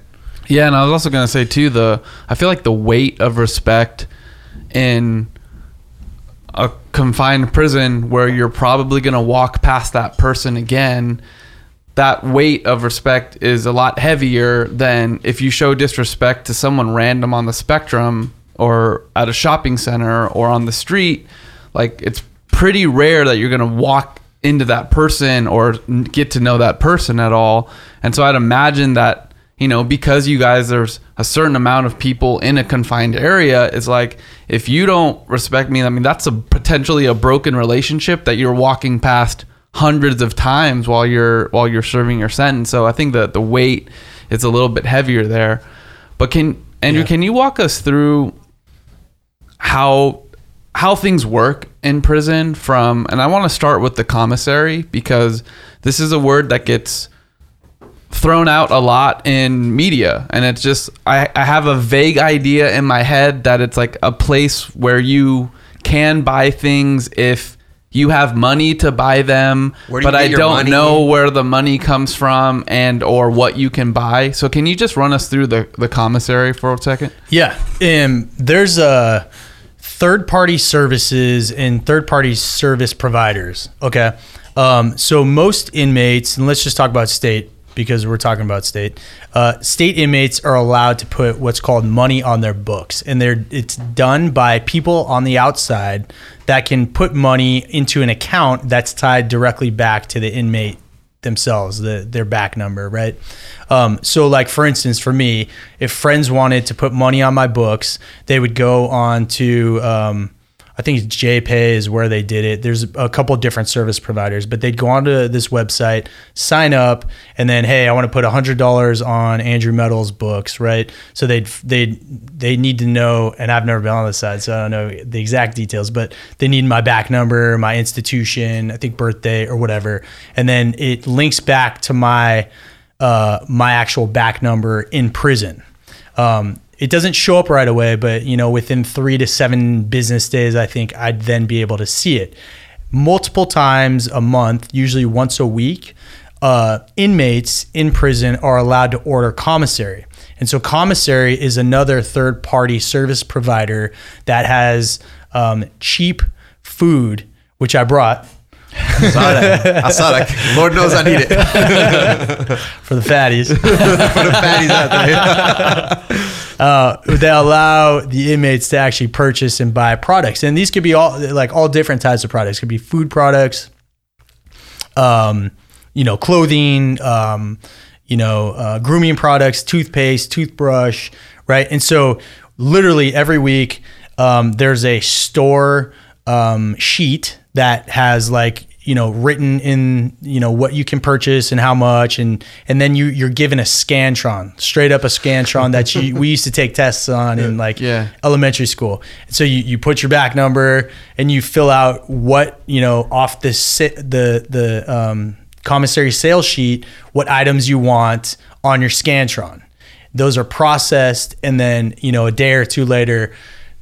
Yeah, and I was also gonna say too the I feel like the weight of respect in a confined prison where you're probably gonna walk past that person again. That weight of respect is a lot heavier than if you show disrespect to someone random on the spectrum or at a shopping center or on the street. Like it's pretty rare that you're gonna walk into that person or get to know that person at all. And so I'd imagine that you know, because you guys, there's a certain amount of people in a confined area. It's like if you don't respect me, I mean, that's a potentially a broken relationship that you're walking past hundreds of times while you're while you're serving your sentence. So I think that the weight is a little bit heavier there. But can Andrew, can you walk us through how how things work in prison from and I want to start with the commissary because this is a word that gets thrown out a lot in media and it's just I, I have a vague idea in my head that it's like a place where you can buy things if you have money to buy them, Where do you but I don't money? know where the money comes from and or what you can buy. So can you just run us through the the commissary for a second? Yeah, um, there's a third party services and third party service providers. Okay, um, so most inmates, and let's just talk about state because we're talking about state. Uh, state inmates are allowed to put what's called money on their books, and they're it's done by people on the outside that can put money into an account that's tied directly back to the inmate themselves, the their back number, right? Um, so, like for instance, for me, if friends wanted to put money on my books, they would go on to um, I think it's JPay is where they did it. There's a couple of different service providers, but they'd go onto this website, sign up, and then hey, I want to put hundred dollars on Andrew Medal's books, right? So they'd they they need to know, and I've never been on this side, so I don't know the exact details, but they need my back number, my institution, I think birthday or whatever, and then it links back to my uh, my actual back number in prison. Um, it doesn't show up right away, but you know, within three to seven business days, I think I'd then be able to see it multiple times a month, usually once a week. Uh, inmates in prison are allowed to order commissary. And so, commissary is another third party service provider that has um, cheap food, which I brought I saw that. I saw that. Lord knows I need it. for the fatties. For the fatties out there. uh, that allow the inmates to actually purchase and buy products. And these could be all like all different types of products. Could be food products, um, you know, clothing, um, you know, uh, grooming products, toothpaste, toothbrush, right? And so, literally every week, um, there's a store um, sheet that has like you know written in you know what you can purchase and how much and and then you you're given a scantron straight up a scantron that you we used to take tests on in like Yeah. elementary school. So you, you put your back number and you fill out what you know off the the the um, commissary sales sheet what items you want on your scantron. Those are processed and then you know a day or two later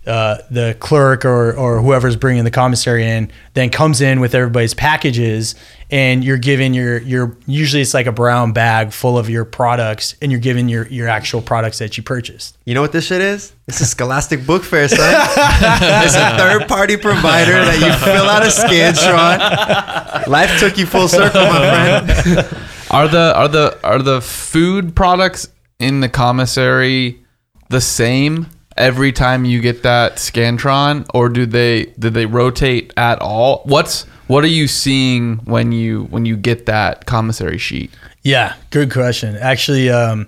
uh, the clerk or, or whoever's bringing the commissary in then comes in with everybody's packages and you're given your your usually it's like a brown bag full of your products and you're given your your actual products that you purchased You know what this shit is? This is Scholastic Book Fair, son. it's a third party provider that you fill out a Scantron. Life took you full circle, my friend. Are the are the are the food products in the commissary the same every time you get that scantron, or do they do they rotate at all? What's what are you seeing when you when you get that commissary sheet? Yeah, good question. Actually, um,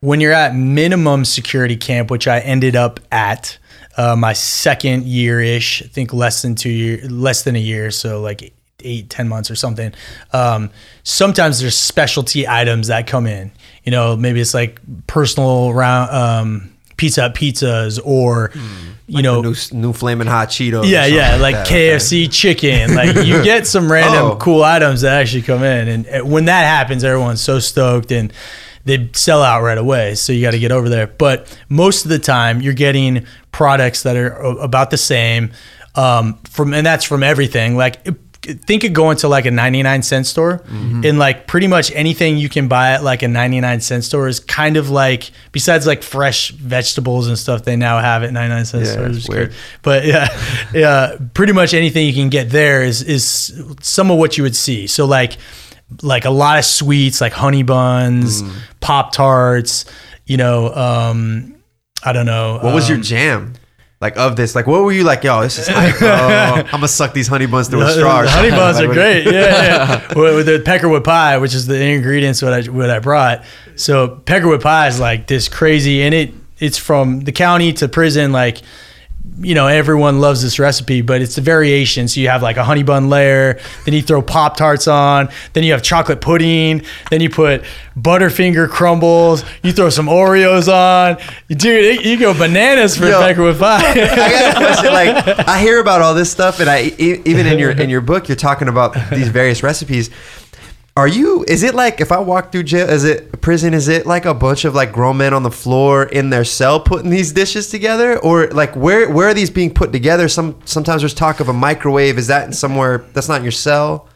when you're at minimum security camp, which I ended up at uh, my second year ish, I think less than two year, less than a year, so like eight, ten months or something. Um, sometimes there's specialty items that come in. You know, maybe it's like personal round um, pizza pizzas, or you know, New, new flaming hot Cheetos. yeah, yeah, like that, okay. KFC chicken. Like you get some random Oh. cool items that actually come in, and uh, when that happens, everyone's so stoked and they sell out right away. So you got to get over there. But most of the time, you're getting products that are about the same. Um, from and that's from everything. Like think of going to like a 99 cent store and like pretty much anything you can buy at like a 99 cent store is kind of like besides like fresh vegetables and stuff they now have at 99 cent Yeah, stores it's which is weird. But yeah, yeah, pretty much anything you can get there is is some of what you would see. So like like a lot of sweets, like honey buns, Mm. pop tarts. You know, um, I don't know. What was your um, jam? Like of this, like what were you like? Yo, this is hype, bro. I'm gonna suck these honey buns through a straw. the honey buns are great. Yeah, yeah. with, with the peckerwood pie, which is the ingredients what I what I brought. So peckerwood pie is like this crazy, and it it's from the county to prison. Like you know, everyone loves this recipe, but it's a variation. So you have like a honey bun layer, then you throw pop tarts on, then you have chocolate pudding, then you put Butterfinger crumbles, you throw some Oreos on. Dude, you go bananas for Yo. peckerwood pie. I got a question. Like I hear about all this stuff, and i even in your in your book, you're talking about these various recipes. Are you? Is it like if I walk through jail? Is it prison? Is it like a bunch of like grown men on the floor in their cell putting these dishes together, or like where where are these being put together? Some sometimes there's talk of a microwave. Is that somewhere that's not your cell?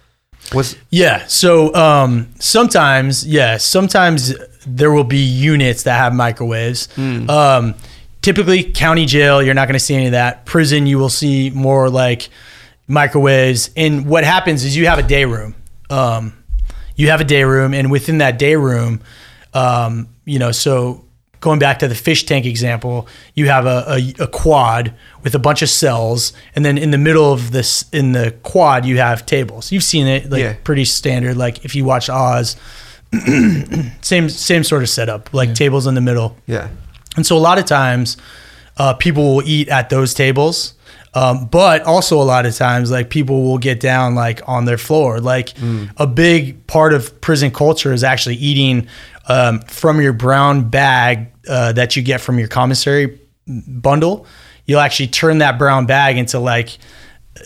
Was Yeah. So um, sometimes, yeah, sometimes there will be units that have microwaves. Um, typically, county jail, you're not going to see any of that. Prison, you will see more like microwaves. And what happens is you have a day room. Um, you have a day room, and within that day room, um, you know, so going back to the fish tank example, you have a, a, a quad with a bunch of cells, and then in the middle of this, in the quad, you have tables. You've seen it, like Yeah. pretty standard. Like if you watch Oz, same same sort of setup, like tables in the middle. yeah. And so a lot of times, uh, people will eat at those tables. Um, but also a lot of times, like people will get down like on their floor. Like a big part of prison culture is actually eating um, from your brown bag uh, that you get from your commissary bundle. You'll actually turn that brown bag into like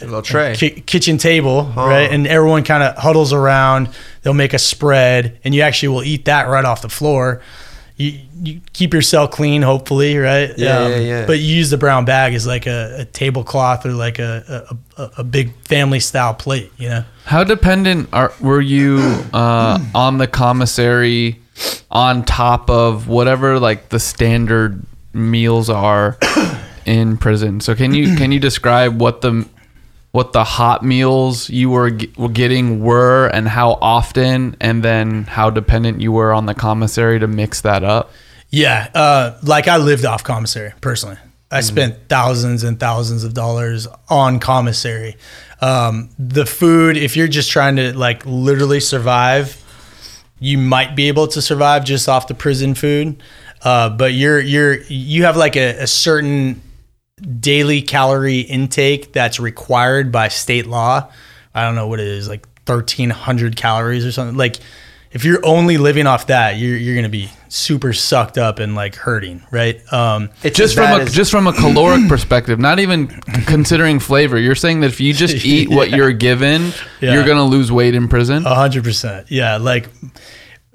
A little tray. ki- kitchen table, right? And everyone kind of huddles around. They'll make a spread, and you actually will eat that right off the floor. You, you keep your cell clean, hopefully, right? Yeah, yeah, yeah. But you use the brown bag as like a, a tablecloth or like a, a, a, a big family style plate, you know? How dependent are were you uh, on the commissary on top of whatever like the standard meals are in prison? So can you can you describe what the what the hot meals you were, were getting were and how often and then how dependent you were on the commissary to mix that up? Yeah, uh, like I lived off commissary personally. I spent thousands and thousands of dollars on commissary. Um, the food, if you're just trying to like literally survive, you might be able to survive just off the prison food. Uh, but you're you're you have like a, a certain daily calorie intake that's required by state law. I don't know what it is, like thirteen hundred calories or something. Like if you're only living off that, you're you're gonna be super sucked up and like hurting, right? Um, It's just from a as- just from a caloric perspective, not even considering flavor. You're saying that if you just eat what you're given, Yeah. you're gonna lose weight in prison. A hundred percent. Yeah. Like,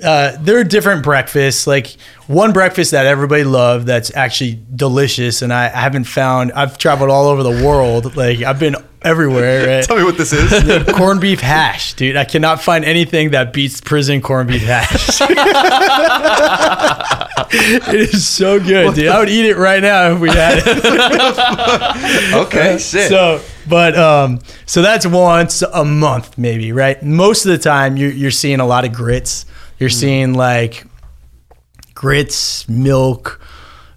uh, there are different breakfasts. Like one breakfast that everybody loved that's actually delicious, and I, I haven't found. I've traveled all over the world. Like I've been everywhere. Right? Tell me what this is. corned beef hash, dude. I cannot find anything that beats prison corned beef hash. it is so good, dude. I would eat it right now if we had it. okay, shit. So, but um, so that's once a month, maybe, right? Most of the time, you're you're seeing a lot of grits. You're Mm. seeing like grits, milk.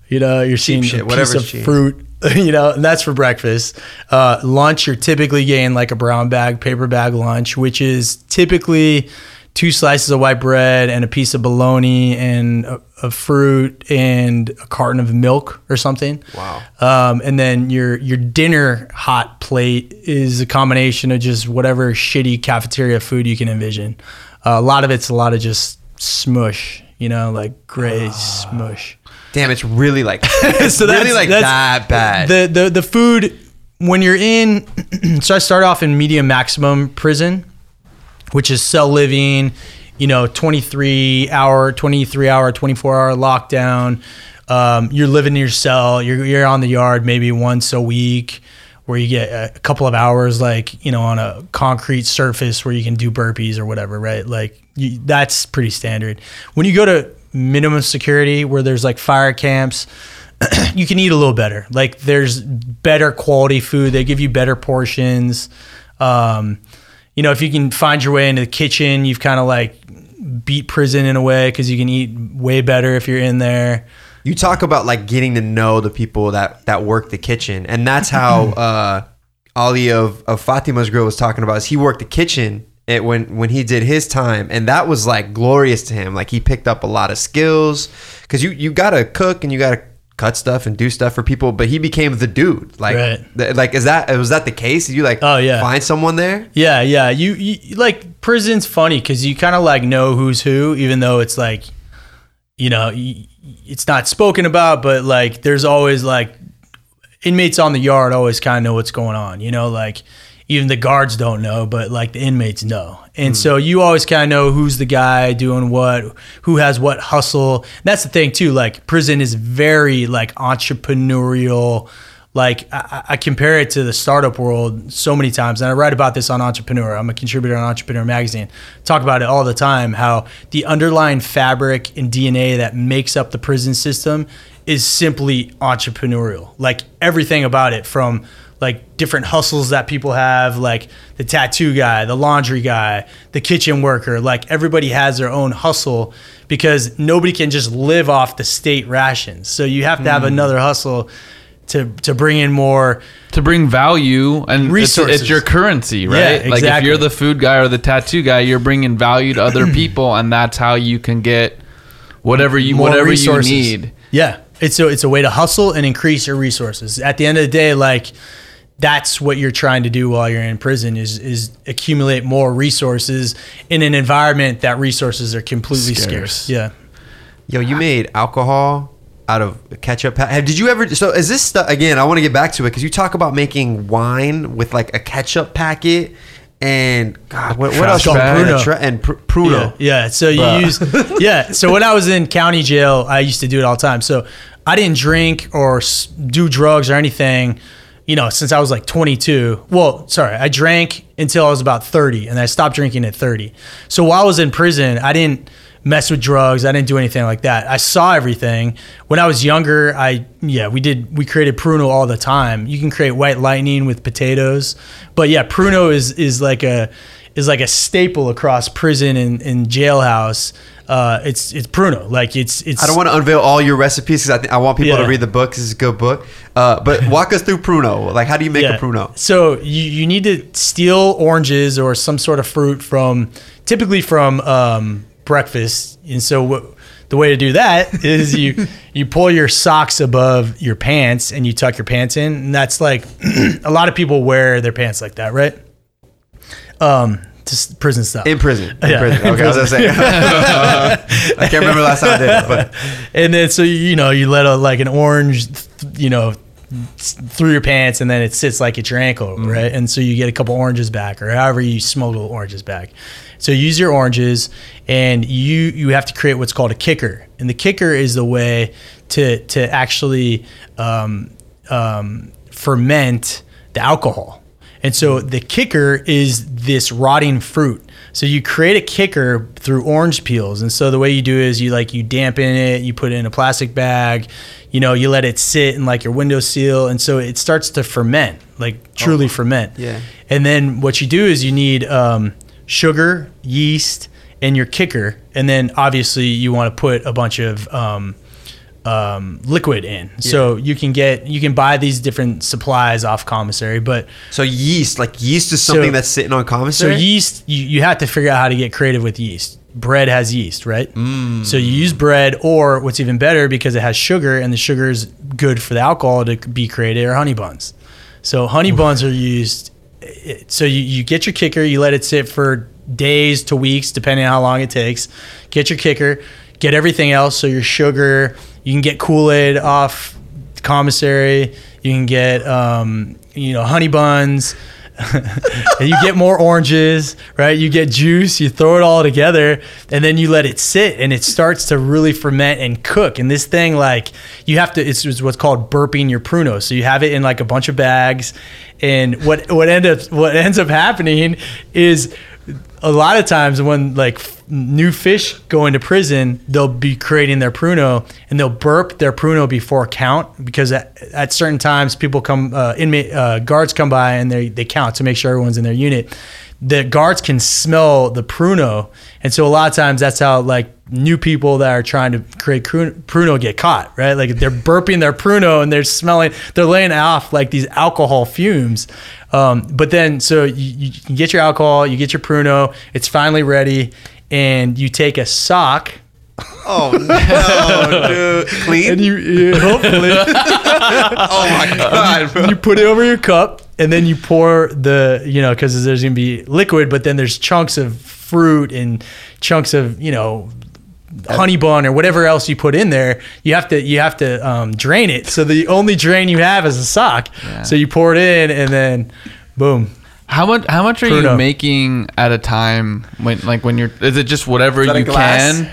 You know, you're seeing shit, a piece of cheap. fruit. You know, and that's for breakfast. Uh, lunch, you're typically getting like a brown bag, paper bag lunch, which is typically two slices of white bread and a piece of bologna and a, a fruit and a carton of milk or something. Wow. Um, and then your your dinner hot plate is a combination of just whatever shitty cafeteria food you can envision. A lot of it's a lot of just smush, you know, like gray smush. Damn, it's really like it's So really that's- like that's- that bad. The the the food when you're in, so I start off in medium maximum prison, which is cell living, you know, 23 hour, 23 hour, 24 hour lockdown. Um, you're living in your cell. You're you're on the yard maybe once a week, where you get a couple of hours, like you know, on a concrete surface where you can do burpees or whatever, right? Like you, that's pretty standard. When you go to minimum security, where there's like fire camps you can eat a little better. Like there's better quality food. They give you better portions. Um, you know, if you can find your way into the kitchen, you've kind of like beat prison in a way because you can eat way better if you're in there. You talk about like getting to know the people that that work the kitchen, and that's how uh, Ali of of Fatima's Grill was talking about. Is he worked the kitchen it, when when he did his time, and that was like glorious to him. Like he picked up a lot of skills because you you gotta cook and you gotta cut stuff and do stuff for people. But he became the dude. Like Right. th- like is that was that the case? Did you like Oh, yeah. find someone there? Yeah, yeah. You, you like prison's funny because you kind of like know who's who, even though it's like, you know, y- it's not spoken about, but like there's always like inmates on the yard always kind of know what's going on. You know, like even the guards don't know, but like the inmates know. And hmm. so you always kind of know who's the guy doing what, who has what hustle. That's the thing too. Like prison is very like entrepreneurial. Like I, I- compare it to the startup world so many times, and I write about this on Entrepreneur. I'm a contributor on Entrepreneur Magazine. Talk about it all the time. How the underlying fabric and DNA that makes up the prison system is simply entrepreneurial. Like everything about it, from like different hustles that people have, like the tattoo guy, the laundry guy, the kitchen worker. Like everybody has their own hustle because nobody can just live off the state rations. So you have to have mm. another hustle to to bring in more. to bring value and it's, Resources. it's your currency, right? Yeah, Like if you're the food guy or the tattoo guy, you're bringing value to other people, and that's how you can get whatever you more whatever resources. you need. Yeah, it's a it's a way to hustle and increase your resources. At the end of the day, like that's what you're trying to do while you're in prison is is accumulate more resources in an environment that resources are completely Scarce. scarce. Yeah. Yo, you made alcohol out of ketchup. Did you ever? So is this stuff again? I want to get back to it because you talk about making wine with like a ketchup packet and God, what, what else? bag. And, a Pruno. tra- and pr- Pruno. Yeah, yeah. So you Bruh. use yeah. So when I was in county jail, I used to do it all the time. So I didn't drink or do drugs or anything, you know, since I was like 22. Well, sorry, I drank until I was about 30, and I stopped drinking at 30. So while I was in prison, I didn't mess with drugs. I didn't do anything like that. I saw everything. When I was younger, I yeah, we did we created pruno all the time. You can create white lightning with potatoes. But yeah, pruno is is like a is like a staple across prison and, and jailhouse. Uh, it's it's pruno. Like it's it's I don't want to unveil all your recipes because I, th- I want people Yeah. to read the book. 'cause It's a good book. Uh, but walk us through Pruno. Like, how do you make a Pruno? So you, you need to steal oranges or some sort of fruit from typically from um, breakfast. And so what, the way to do that is you you pull your socks above your pants and you tuck your pants in. And that's like a lot of people wear their pants like that, right? Um, just prison stuff. In prison. In Yeah, prison. in Okay, I was gonna say. I can't remember the last time I did it, but and then so you know you let a like an orange you know through your pants and then it sits like at your ankle right? And so you get a couple oranges back or however you smuggle oranges back. So you use your oranges and you you have to create what's called a kicker. And the kicker is the way to to actually um, um, ferment the alcohol. And so the kicker is this rotting fruit. So you create a kicker through orange peels. And so the way you do is you like you dampen it, you put it in a plastic bag, you know, you let it sit in like your window seal. and so it starts to ferment, like truly ferment. Yeah. And then what you do is you need um, sugar, yeast, and your kicker. And then obviously you want to put a bunch of um, um, liquid in. So you can get you can buy these different supplies off commissary, but so yeast, like yeast is something So- that's sitting on commissary. so yeast, you, you have to figure out how to get creative with yeast. Bread has yeast, right? Mm. So you use bread, or what's even better because it has sugar, and the sugar is good for the alcohol to be created, are honey buns. So honey buns are used. So you, you get your kicker, you let it sit for days to weeks, depending on how long it takes. Get your kicker, get everything else. So your sugar, you can get Kool Aid off commissary. You can get um, you know honey buns. and you get more oranges, right? You get juice, you throw it all together, and then you let it sit, and it starts to really ferment and cook. And this thing, like, you have to, it's, it's what's called burping your pruno. So you have it in like a bunch of bags, and what what end up what ends up happening is a lot of times when like f- new fish go into prison, they'll be creating their pruno and they'll burp their pruno before count because at, at certain times people come uh, inmate uh, guards come by and they they count to make sure everyone's in their unit. The guards can smell the pruno, and so a lot of times that's how like new people that are trying to create pruno get caught, right? Like they're burping their pruno and they're smelling, they're laying off like these alcohol fumes. Um, but then, so you, you get your alcohol, you get your pruno, it's finally ready, and you take a sock oh no, dude! Clean. and you, you hopefully oh my god, bro. you put it over your cup and then you pour the you know because there's gonna be liquid but then there's chunks of fruit and chunks of you know honey bun or whatever else you put in there you have to you have to um, drain it so the only drain you have is a sock so you pour it in and then boom How much? How much are Pruno. you making at a time? When like when you're? Is it just whatever you glass? can?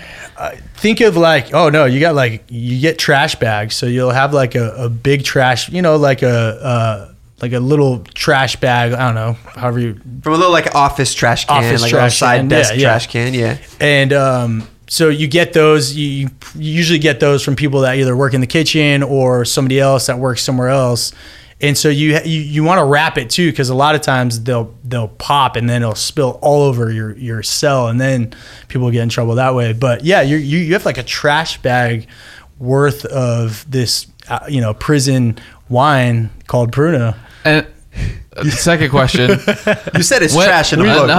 think of like oh no you got like you get trash bags so you'll have like a, a big trash you know like a uh like a little trash bag i don't know however you From a little like office trash can, Office like trash a side can, desk yeah, yeah. trash can. Yeah. and um, so you get those you, you usually get those from people that either work in the kitchen or somebody else that works somewhere else. And so you you, you want to wrap it too because a lot of times they'll they'll pop and then it'll spill all over your your cell and then people get in trouble that way. But yeah you you you have like a trash bag worth of this uh, you know prison wine called Pruno And uh, second question. You said it's What- trash in the book, no,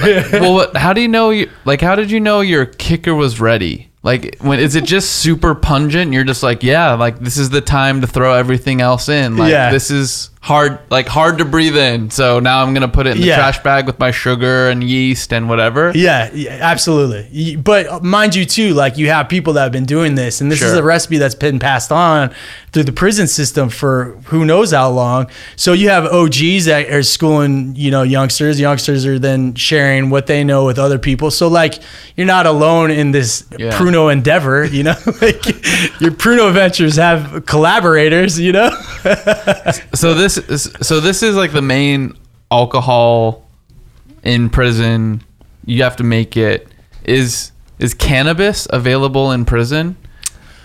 right? well, what, how do you know? You, like, how did you know your kicker was ready? Like, when is it just super pungent? You're just like, yeah, like this is the time to throw everything else in. Like, Yeah. this is hard, like hard to breathe in. So now I'm gonna put it in the Yeah. trash bag with my sugar and yeast and whatever. Yeah, yeah, absolutely. But uh, mind you, too, like you have people that have been doing this, and this is a recipe that's been passed on through the prison system for who knows how long. So you have OGs that are schooling, you know, youngsters. Youngsters are then sharing what they know with other people. So like you're not alone in this Yeah. Pruno endeavor, you know. like your Pruno ventures have collaborators, you know. So this is so this is like the main alcohol in prison. You have to make it. Is is cannabis available in prison?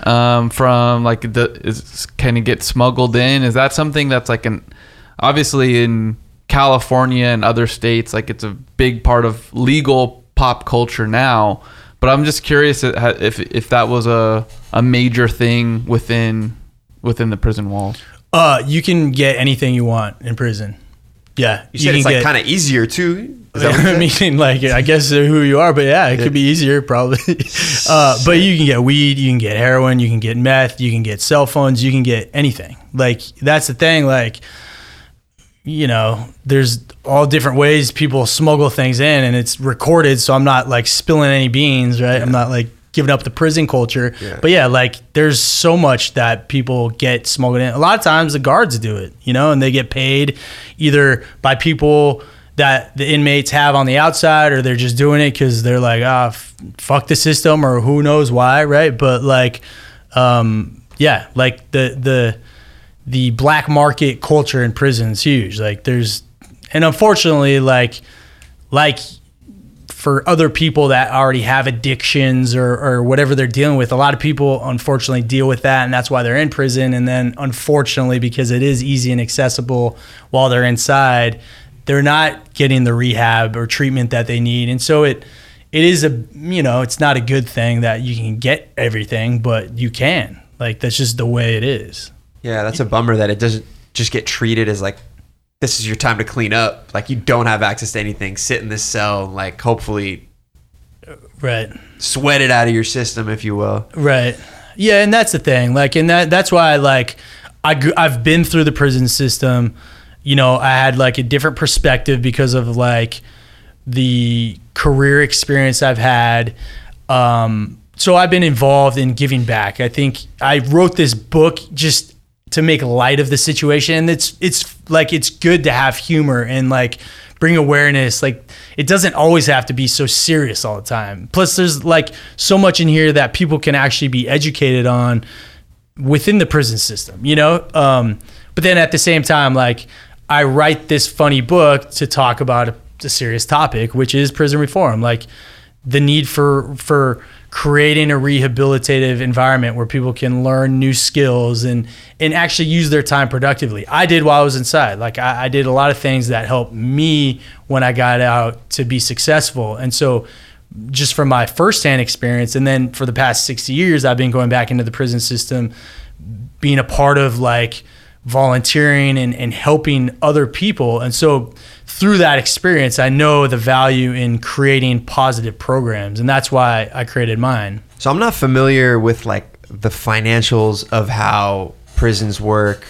Um, from like the is can it get smuggled in? Is that something that's like an obviously in California and other states like it's a big part of legal pop culture now. But I'm just curious if if that was a a major thing within within the prison walls. Uh, you can get anything you want in prison. Yeah, You said can it's like get- kind of easier too. Is that what I mean, like, I guess who you are, but yeah, it could be easier probably. Uh, but you can get weed, you can get heroin, you can get meth, you can get cell phones, you can get anything. Like, that's the thing. Like, you know, there's all different ways people smuggle things in, and it's recorded, so I'm not like spilling any beans, right? I'm not like giving up the prison culture. But yeah, like there's so much that people get smuggled in. A lot of times the guards do it, you know, and they get paid either by people that the inmates have on the outside or they're just doing it because they're like, ah, f- fuck the system or who knows why, right? But like, um, yeah, like the, the, the black market culture in prison is huge. Like there's, and unfortunately, like, like for other people that already have addictions or, or whatever they're dealing with, a lot of people unfortunately deal with that, and that's why they're in prison. And then unfortunately, because it is easy and accessible while they're inside, they're not getting the rehab or treatment that they need, and so it it is a you know it's not a good thing that you can get everything, but you can. Like that's just the way it is. Yeah, that's a bummer that it doesn't just get treated as like this is your time to clean up. Like you don't have access to anything. Sit in this cell, and, like hopefully Right. sweat it out of your system, if you will. Right. Yeah, and that's the thing. Like, and that that's why like I I've been through the prison system. You know, I had like a different perspective because of like the career experience I've had. Um, so I've been involved in giving back. I think I wrote this book just to make light of the situation. And it's it's like it's good to have humor and like bring awareness. Like it doesn't always have to be so serious all the time. Plus, there's like so much in here that people can actually be educated on within the prison system, you know? Um, but then at the same time, like I write this funny book to talk about a, a serious topic, which is prison reform, like the need for for creating a rehabilitative environment where people can learn new skills and and actually use their time productively. I did while I was inside. Like I, I did a lot of things that helped me when I got out to be successful. And so just from my firsthand experience and then for the past 60 years I've been going back into the prison system being a part of like volunteering and, and helping other people. And so through that experience, I know the value in creating positive programs. And that's why I created mine. So I'm not familiar with like the financials of how prisons work.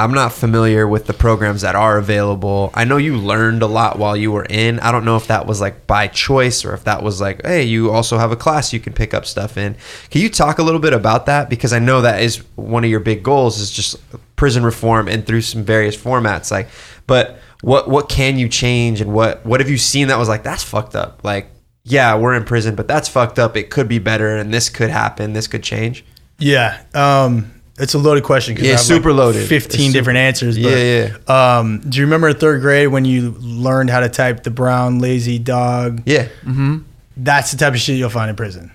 I'm not familiar with the programs that are available. I know you learned a lot while you were in. I don't know if that was like by choice or if that was like, hey, you also have a class you can pick up stuff in. Can you talk a little bit about that? Because I know that is one of your big goals is just prison reform and through some various formats. Like, but what what can you change and what what have you seen that was like that's fucked up? Like, yeah, we're in prison, but that's fucked up. It could be better, and this could happen. This could change. Yeah. Um, it's a loaded question. 'cause Yeah, I have, super loaded. It's Fifteen super- different answers. But, Yeah, Um, do you remember third grade when you learned how to type the brown lazy dog? Yeah, That's the type of shit you'll find in prison,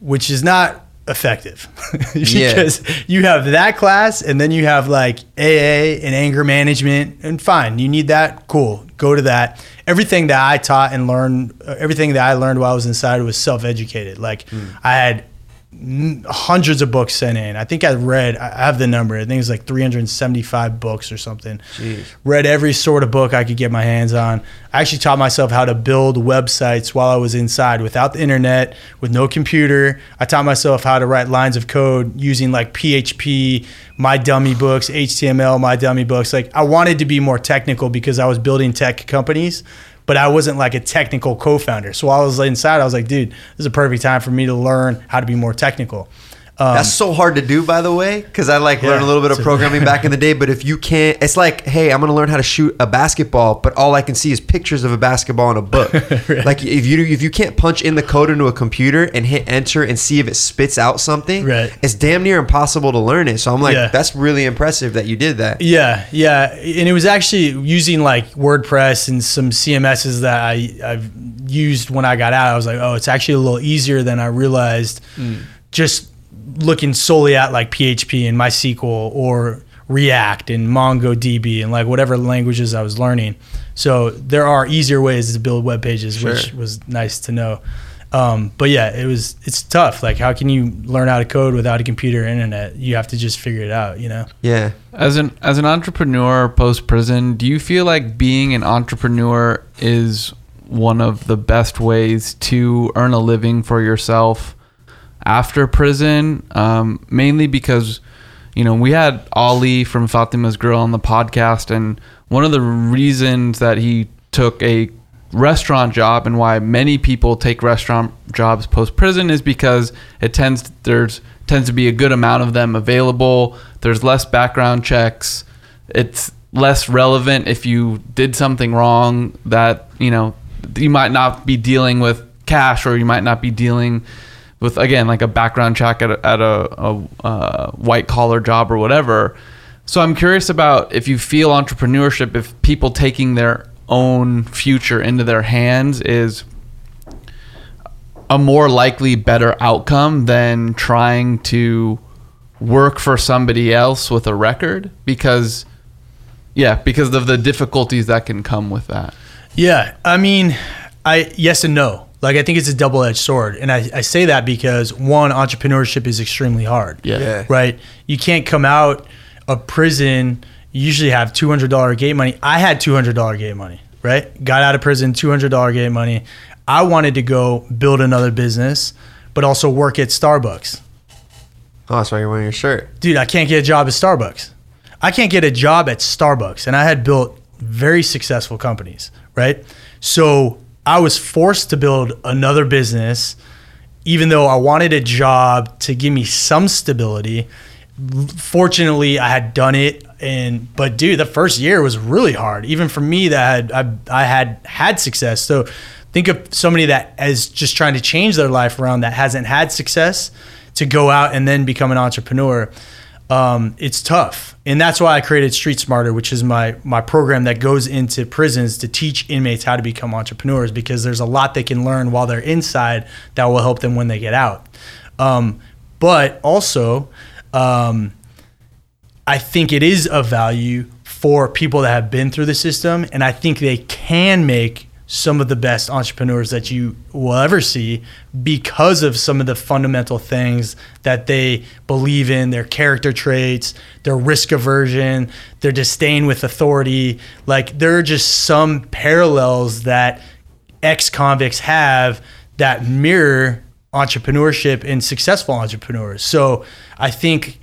which is not effective Yeah. because you have that class and then you have like AA and anger management and fine you need that cool go to that everything that I taught and learned uh, everything that I learned while I was inside was self-educated like I had n- hundreds of books sent in. I think I read I have the number I think it's like 375 books or something. Read every sort of book I could get my hands on. I actually taught myself how to build websites while I was inside without the internet, with no computer. I taught myself how to write lines of code using like PHP, my dummy books, HTML, my dummy books. Like I wanted to be more technical because I was building tech companies, but I wasn't like a technical co-founder. So while I was inside, I was like, dude, this is a perfect time for me to learn how to be more technical. That's so hard to do, by the way, because I like learned a little bit of programming back in the day. But if you can't, it's like, hey, I'm gonna learn how to shoot a basketball, but all I can see is pictures of a basketball in a book. Like if you if you can't punch in the code into a computer and hit enter and see if it spits out something, Right. it's damn near impossible to learn it. So I'm like, Yeah. that's really impressive that you did that. Yeah, yeah, and it was actually using like WordPress and some CMSs that I I've used when I got out. I was like, oh, it's actually a little easier than I realized. Mm. Just looking solely at like PHP and MySQL or React and MongoDB and like whatever languages I was learning. So there are easier ways to build web pages, which was nice to know. Um, but yeah, it was it's tough. Like, how can you learn how to code without a computer or internet? You have to just figure it out. You know. Yeah. As an as an entrepreneur post prison, do you feel like being an entrepreneur is one of the best ways to earn a living for yourself after prison? Um, mainly because you know we had Ali from Fatima's Grill on the podcast, and one of the reasons that he took a restaurant job and why many people take restaurant jobs post prison is because it tends there's tends to be a good amount of them available. There's less background checks. It's less relevant if you did something wrong that, you know, you might not be dealing with cash or you might not be dealing with again like a background check at a, at a, a, uh white collar job or whatever. So I'm curious about if you feel entrepreneurship, if people taking their own future into their hands is a more likely better outcome than trying to work for somebody else with a record because yeah because of the difficulties that can come with that Yeah, I mean, I yes and no. Like I think it's a double edged sword, and I, I say that because one, entrepreneurship is extremely hard. yeah, Yeah. Right. You can't come out of prison. You usually have two hundred dollar gate money. I had two hundred dollar gate money. Right. Got out of prison, two hundred dollar gate money. I wanted to go build another business, but also work at Starbucks. Oh, that's why you're wearing your shirt. dude, I can't get a job at Starbucks. I can't get a job at Starbucks. And I had built very successful companies, right? So I was forced to build another business, even though I wanted a job to give me some stability. Fortunately, I had done it. And, but dude, the first year was really hard, even for me that had, I, I had had success. So think of somebody that is just trying to change their life around that hasn't had success to go out and then become an entrepreneur um, it's tough. And that's why i created street smarter which is my my program that goes into prisons to teach inmates how to become entrepreneurs because there's a lot they can learn while they're inside that will help them when they get out. Um, but also um, I think it is of value for people that have been through the system, and I think they can make some of the best entrepreneurs that you will ever see because of some of the fundamental things that they believe in their character traits, their risk aversion, their disdain with authority. Like, there are just some parallels that ex convicts have that mirror entrepreneurship and successful entrepreneurs. So I think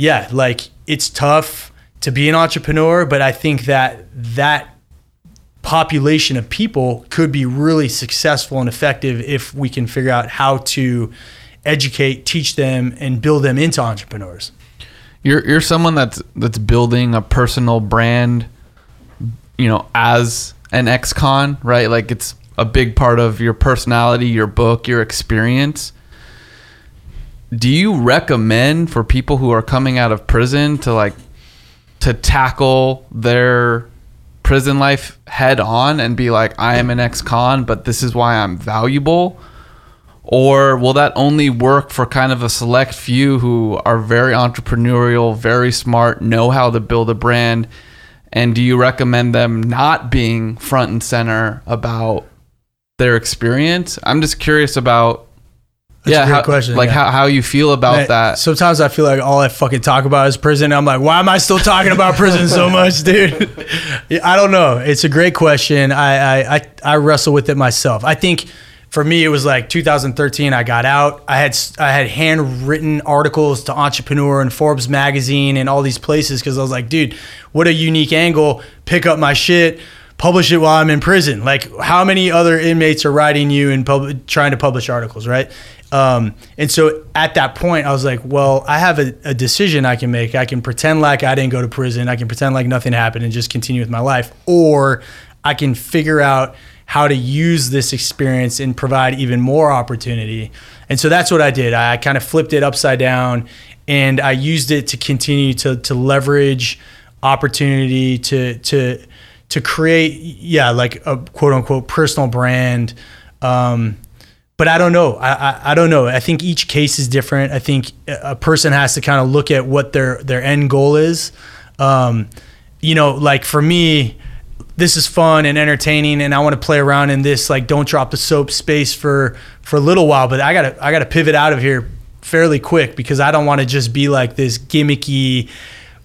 yeah, like it's tough to be an entrepreneur, but I think that that population of people could be really successful and effective if we can figure out how to educate, teach them, and build them into entrepreneurs. you're you're someone that's that's building a personal brand, you know, as an ex-con, right? Like it's a big part of your personality, your book, your experience. Do you recommend for people who are coming out of prison to like to tackle their prison life head on and be like, I am an ex-con, but this is why I'm valuable? Or will that only work for kind of a select few who are very entrepreneurial, very smart, know how to build a brand? And do you recommend them not being front and center about their experience? I'm just curious about That's a great how, question, like yeah. how, how you feel about Man, that. Sometimes I feel like all I fucking talk about is prison. I'm like, why am I still talking about prison so much, dude? I don't know. It's a great question. I, I I I wrestle with it myself. I think for me it was like 2013. I got out. I had I had handwritten articles to Entrepreneur and Forbes magazine and all these places because I was like, dude, what a unique angle. Pick up my shit. Publish it while I'm in prison. Like, how many other inmates are writing you and pub- trying to publish articles, right? Um, and so at that point, I was like, well, I have a, a decision I can make. I can pretend like I didn't go to prison. I can pretend like nothing happened and just continue with my life. Or I can figure out how to use this experience and provide even more opportunity. And so that's what I did. I kind of flipped it upside down and I used it to continue to, to leverage opportunity to, to, to create, yeah, like a quote unquote personal brand. Um, but I don't know. I, I I don't know. I think each case is different. I think a person has to kind of look at what their their end goal is. Um, you know, like for me, this is fun and entertaining, and I want to play around in this like don't drop the soap space for for a little while. But I gotta I gotta pivot out of here fairly quick because I don't want to just be like this gimmicky,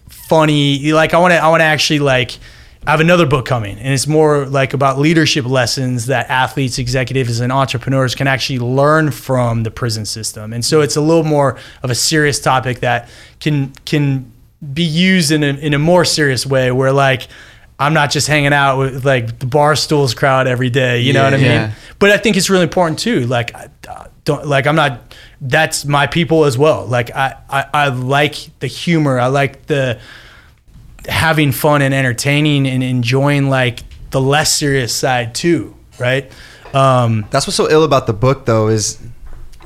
funny. Like I want to I want to actually like. I have another book coming, and it's more like about leadership lessons that athletes, executives, and entrepreneurs can actually learn from the prison system. And so it's a little more of a serious topic that can can be used in a, in a more serious way, where like I'm not just hanging out with like the bar stools crowd every day. You know what I mean? Yeah. But I think it's really important too. Like, I- don't like I'm not. That's my people as well. Like I, I, I like the humor. I like the having fun and entertaining and enjoying like the less serious side too. Right. Um, That's what's so ill about the book, though, is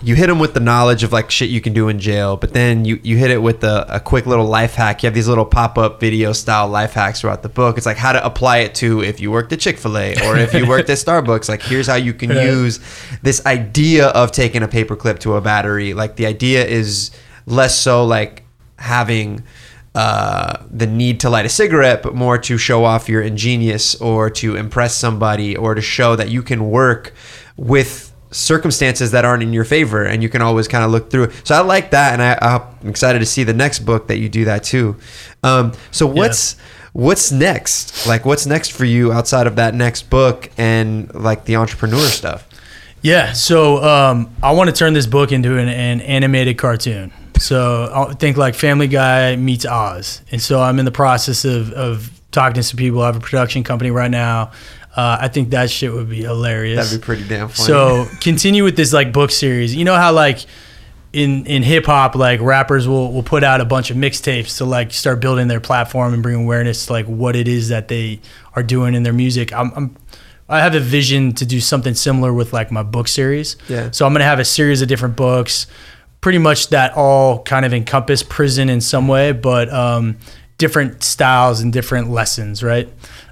you hit them with the knowledge of like shit you can do in jail, but then you, you hit it with a, a quick little life hack. You have these little pop up video style life hacks throughout the book. It's like how to apply it to if you worked at Chick fil A or if you worked at Starbucks. Like, here's how you can use this idea of taking a paperclip to a battery. Like, the idea is less so like having uh, the need to light a cigarette, but more to show off your ingenious or to impress somebody or to show that you can work with circumstances that aren't in your favor and you can always kind of look through. So I like that and I, I'm excited to see the next book that you do that too. Um, so what's what's next? Like what's next for you outside of that next book and like the entrepreneur stuff? Yeah, so um, I want to turn this book into an, an animated cartoon. So I think like Family Guy meets Oz, and so I'm in the process of, of talking to some people. I have a production company right now. Uh, I think that shit would be hilarious. That'd be pretty damn funny. So continue with this like book series. You know how like in in hip hop, like rappers will will put out a bunch of mixtapes to like start building their platform and bring awareness to like what it is that they are doing in their music. I'm, I'm I have a vision to do something similar with like my book series. Yeah. So I'm gonna have a series of different books, pretty much that all kind of encompass prison in some way, but um, different styles and different lessons, right?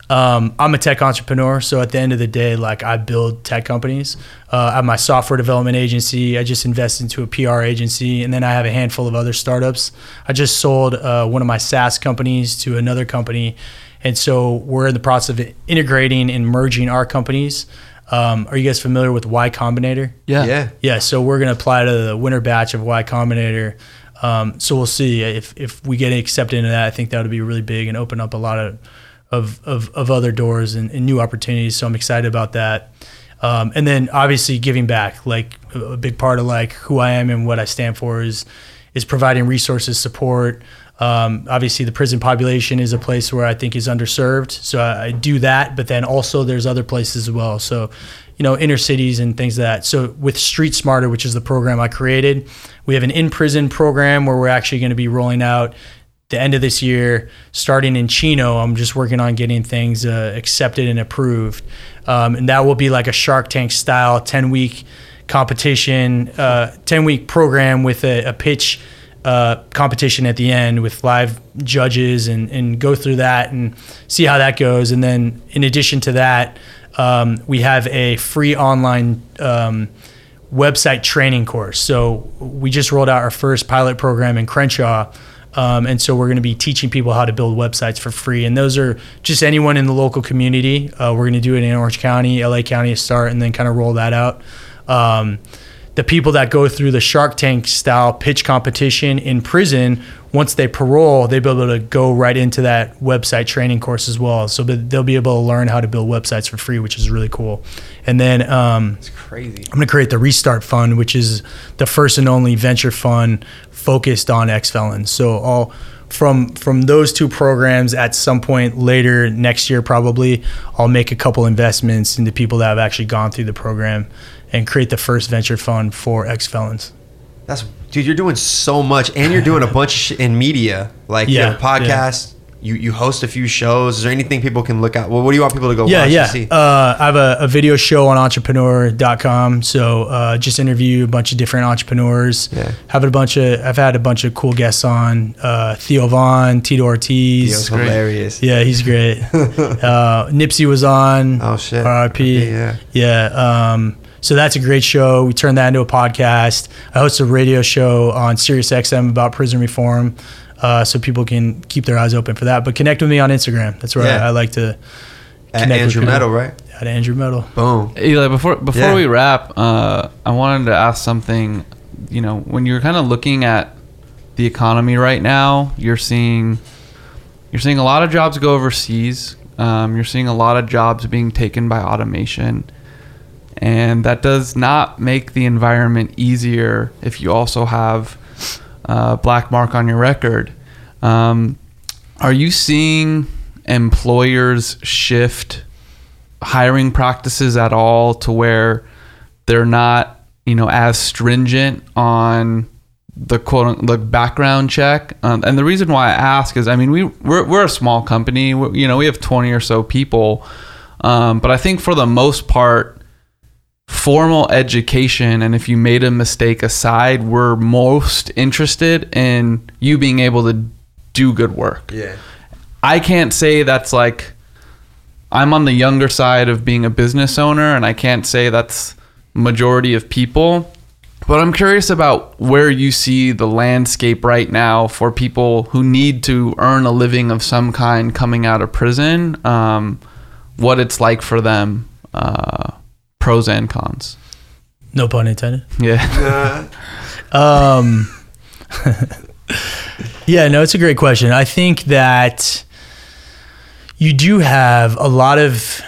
Um, I'm a tech entrepreneur, so at the end of the day, like I build tech companies. Uh, I have my software development agency. I just invested into a PR agency, and then I have a handful of other startups. I just sold uh, one of my SaaS companies to another company, and so we're in the process of integrating and merging our companies. Um, are you guys familiar with Y Combinator? Yeah. yeah. Yeah, so we're gonna apply to the winter batch of Y Combinator. Um, so we'll see if if we get accepted into that. I think that would be really big and open up a lot of of of, of other doors and, and new opportunities. So I'm excited about that. Um, and then obviously giving back, like a a big part of like who I am and what I stand for is is providing resources, support. Um, obviously, the prison population is a place where I think is underserved, so I, I do that. But then also there's other places as well. So, you know, inner cities and things like that. So with Street Smarter, which is the program I created, we have an in prison program where we're actually going to be rolling out the end of this year, starting in Chino, I'm just working on getting things uh, accepted and approved. Um, and that will be like a Shark Tank style 10 week competition, uh, 10 week program with a, a pitch uh, competition at the end with live judges and, and go through that and see how that goes. And then in addition to that, um, we have a free online um, website training course. So we just rolled out our first pilot program in Crenshaw. Um, and so we're going to be teaching people how to build websites for free. And those are just anyone in the local community. Uh, we're going to do it in Orange County, LA County to start, and then kind of roll that out. Um, the people that go through the Shark Tank style pitch competition in prison, once they parole, they'll be able to go right into that website training course as well. So they'll be able to learn how to build websites for free, which is really cool. And then um, It's crazy. I'm going to create the Restart Fund, which is the first and only venture fund focused on ex felons. So all from from those two programs, at some point later next year, probably I'll make a couple investments into people that have actually gone through the program and create the first venture fund for ex felons. That's dude. You're doing so much, and you're doing a bunch of shit in media. Like you Yeah, have a podcast. You you host a few shows. Is there anything people can look at? Well, what do you want people to go Yeah, watch yeah. and see? Uh, I have a, a video show on entrepreneur.com. So uh, just interview a bunch of different entrepreneurs. Yeah. Have a bunch of I've had a bunch of cool guests on. Uh, Theo Von, Tito Ortiz. Theo's hilarious. Yeah, he's great. uh, Nipsey was on. Oh, shit. RIP. Yeah. Yeah. Um, so that's a great show. We turned that into a podcast. I host a radio show on SiriusXM about prison reform. Uh, so people can keep their eyes open for that. But connect with me on Instagram. That's where Yeah. I, I like to At connect with Andrew people. Meadow, right? At Andrew Medal. Boom. Eli, before before Yeah. we wrap, uh, I wanted to ask something. You know, when you're kind of looking at the economy right now, you're seeing you're seeing a lot of jobs go overseas. Um, you're seeing a lot of jobs being taken by automation, and that does not make the environment easier if you also have uh, black mark on your record. Um, are you seeing employers shift hiring practices at all to where they're not, you know, as stringent on the quote the background check? Um, and the reason why I ask is, I mean, we we're, we're a small company. we you know, we have twenty or so people, um, but I think for the most part, formal education and if you made a mistake aside, we're most interested in you being able to do good work. Yeah. I can't say that's like I'm on the younger side of being a business owner and I can't say that's majority of people. But I'm curious about where you see the landscape right now for people who need to earn a living of some kind coming out of prison. Um, what it's like for them, uh, pros and cons. No pun intended. Yeah. Um, yeah, no, it's a great question. I think that you do have a lot of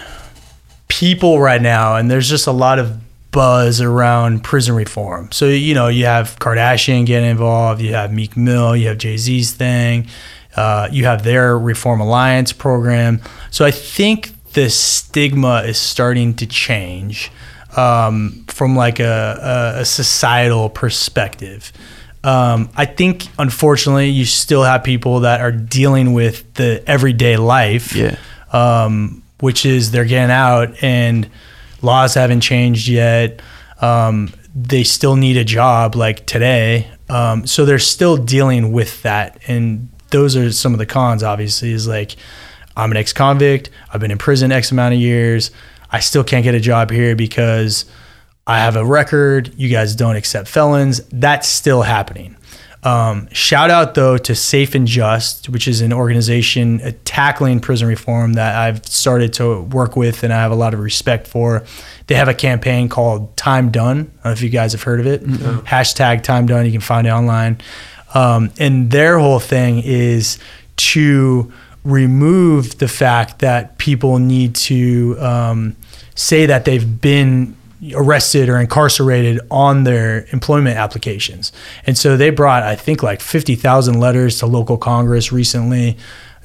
people right now, and there's just a lot of buzz around prison reform. So, you know, you have Kardashian getting involved, you have Meek Mill, you have Jay Z's thing, uh, you have their Reform Alliance program. So I think the stigma is starting to change um, from like a, a, societal perspective. Um, I think, unfortunately, you still have people that are dealing with the everyday life, Yeah. um, which is they're getting out and laws haven't changed yet. Um, they still need a job like today. Um, so they're still dealing with that. And those are some of the cons, obviously, is like, I'm an ex convict. I've been in prison X amount of years. I still can't get a job here because I have a record. You guys don't accept felons. That's still happening. Um, shout out though to Safe and Just, which is an organization tackling prison reform that I've started to work with and I have a lot of respect for. They have a campaign called Time Done. I don't know if you guys have heard of it. Hashtag Time Done. You can find it online. Um, and their whole thing is to remove the fact that people need to um, say that they've been arrested or incarcerated on their employment applications. And so they brought, I think, like 50,000 letters to local Congress recently.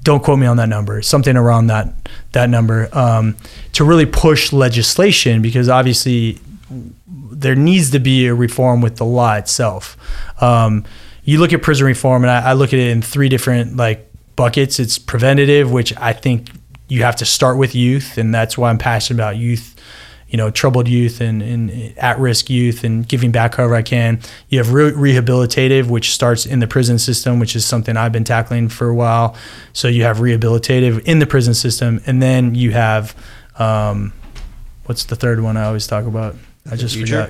Don't quote me on that number, something around that that number, um, to really push legislation because obviously there needs to be a reform with the law itself. Um, you look at prison reform, and I, I look at it in three different like buckets. It's preventative, which I think you have to start with youth, and that's why I'm passionate about youth you know, troubled youth and, and at-risk youth and giving back however I can. You have re- rehabilitative, which starts in the prison system, which is something I've been tackling for a while. So you have rehabilitative in the prison system, and then you have um, what's the third one I always talk about? I just forgot.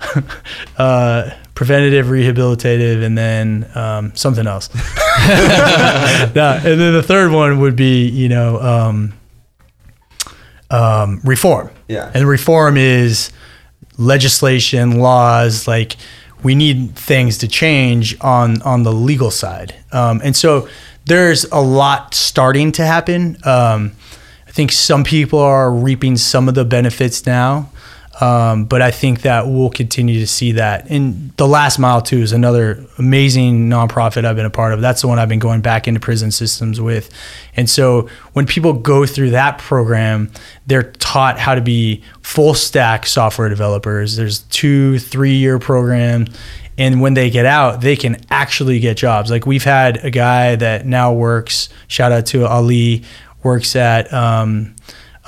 uh, preventative, rehabilitative, and then um, something else. yeah, and then the third one would be, you know, um, um, reform. Yeah. And reform is legislation, laws, like we need things to change on on the legal side. Um, and so there's a lot starting to happen. Um, I think some people are reaping some of the benefits now. Um, but I think that we'll continue to see that. And the Last Mile too is another amazing nonprofit I've been a part of. That's the one I've been going back into prison systems with. And so when people go through that program, they're taught how to be full stack software developers. There's two, three year program. And when they get out, they can actually get jobs. Like we've had a guy that now works, shout out to Ali, works at um,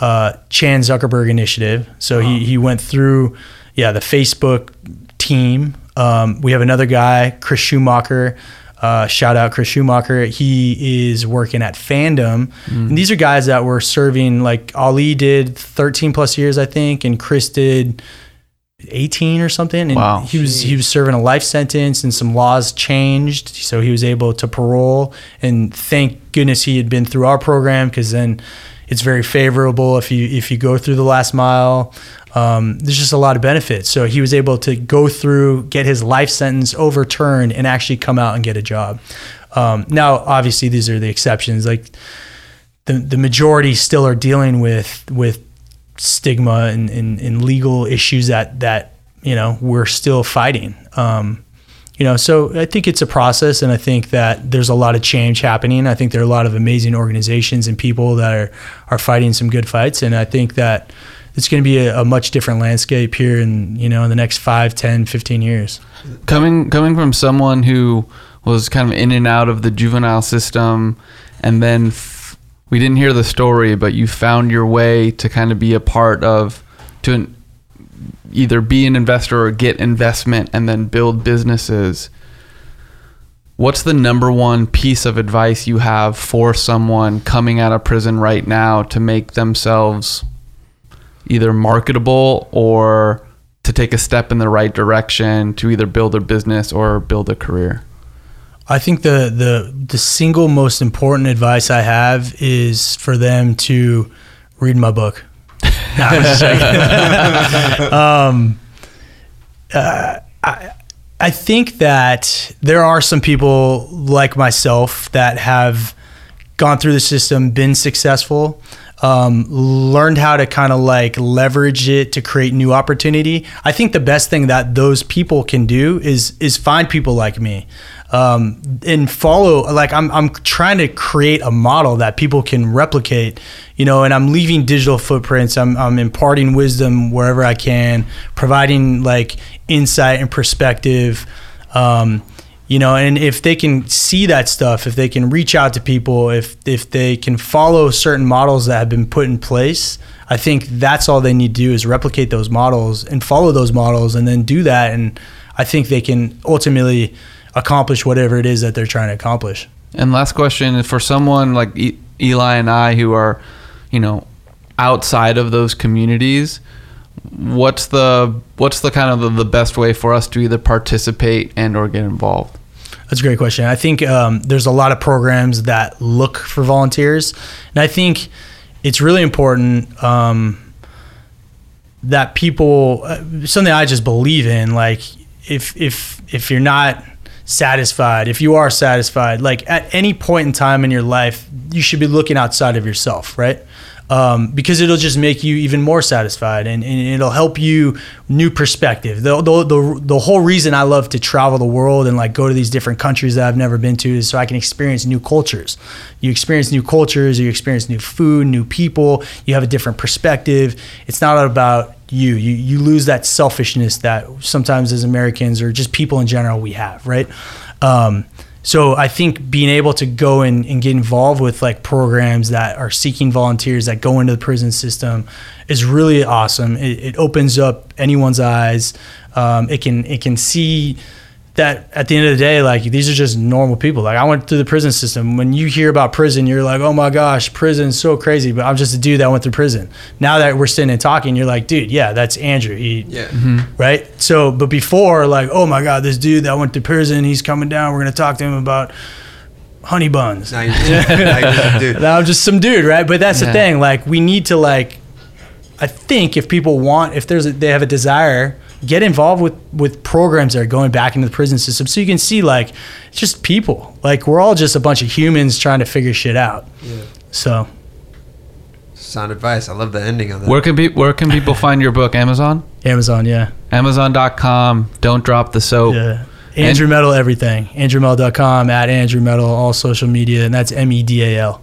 uh, Chan Zuckerberg Initiative. So he, he went through, yeah, the Facebook team. Um, we have another guy, Chris Schumacher. Uh, shout out Chris Schumacher. He is working at Fandom. And these are guys that were serving, like Ali did 13 plus years, I think, and Chris did 18 or something. And Wow. he was he was serving a life sentence and some laws changed. So he was able to parole. And thank goodness he had been through our program because then it's very favorable if you if you go through the last mile. Um, there's just a lot of benefits. So he was able to go through, get his life sentence overturned, and actually come out and get a job. Um, now, obviously, these are the exceptions. Like the the majority still are dealing with with stigma and, and, and legal issues that that you know we're still fighting. Um, you know, so I think it's a process, and I think that there's a lot of change happening. I think there are a lot of amazing organizations and people that are are fighting some good fights, and I think that it's going to be a, a much different landscape here in you know in the next 5 10 15 years coming coming from someone who was kind of in and out of the juvenile system and then f- we didn't hear the story but you found your way to kind of be a part of to an, either be an investor or get investment and then build businesses what's the number one piece of advice you have for someone coming out of prison right now to make themselves either marketable or to take a step in the right direction to either build a business or build a career? I think the the the single most important advice I have is for them to read my book. um, uh, I I think that there are some people like myself that have gone through the system, been successful, um, learned how to kind of like leverage it to create new opportunity. I think the best thing that those people can do is is find people like me um, and follow. Like I'm I'm trying to create a model that people can replicate. You know, and I'm leaving digital footprints. I'm I'm imparting wisdom wherever I can, providing like insight and perspective. Um, you know and if they can see that stuff if they can reach out to people if if they can follow certain models that have been put in place i think that's all they need to do is replicate those models and follow those models and then do that and i think they can ultimately accomplish whatever it is that they're trying to accomplish And last question for someone like e- Eli and I who are, you know, outside of those communities, what's the what's the kind of the, the best way for us to either participate and or get involved? That's a great question. I think um, there's a lot of programs that look for volunteers, and I think it's really important um, that people uh, something I just believe in. Like if if if you're not satisfied, if you are satisfied, like at any point in time in your life, you should be looking outside of yourself, right? um, because it'll just make you even more satisfied and, and it'll help you new perspective. The, the, the, the whole reason I love to travel the world and like go to these different countries that I've never been to is so I can experience new cultures. You experience new cultures, you experience new food, new people, you have a different perspective. It's not about you. You you lose that selfishness that sometimes as Americans or just people in general we have, right? Um, so I think being able to go and, and get involved with like programs that are seeking volunteers that go into the prison system is really awesome. It, it opens up anyone's eyes. Um, it can it can see that at the end of the day, like these are just normal people. Like I went through the prison system. When you hear about prison, you're like, oh my gosh, prison's so crazy. But I'm just a dude that went through prison. Now that we're sitting and talking, you're like, dude, yeah, that's Andrew. He, Yeah. Mm-hmm. right? So, but before, like, oh my God, this dude that went to prison, he's coming down. We're gonna talk to him about honey buns. Now you're, now you're just dude. Now I'm just some dude, right? But that's Yeah. the thing. Like, we need to like. I think if people want, if there's, a, they have a desire, get involved with with programs that are going back into the prison system, so you can see like, it's just people. Like we're all just a bunch of humans trying to figure shit out. yeah. So Sound advice. I love the ending on that. Where can pe- where can people find your book? Amazon, Amazon, yeah, Amazon.com. Don't drop the soap. yeah. Andrew Medal, everything. AndrewMedal.com at Andrew Medal, all social media, and that's M E D A L.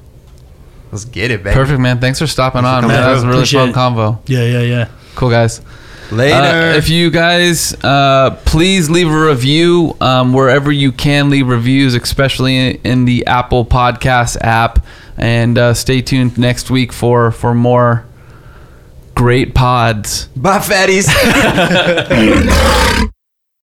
Let's get it, baby. Perfect, man. Thanks for stopping Thanks on, coming man. That was a really Appreciate fun it. convo. Yeah, yeah, yeah. Cool, guys. Later. Uh, if you guys uh, please leave a review um, wherever you can leave reviews, especially in, in the Apple Podcast app, and uh, stay tuned next week for for more great pods. Bye, fatties.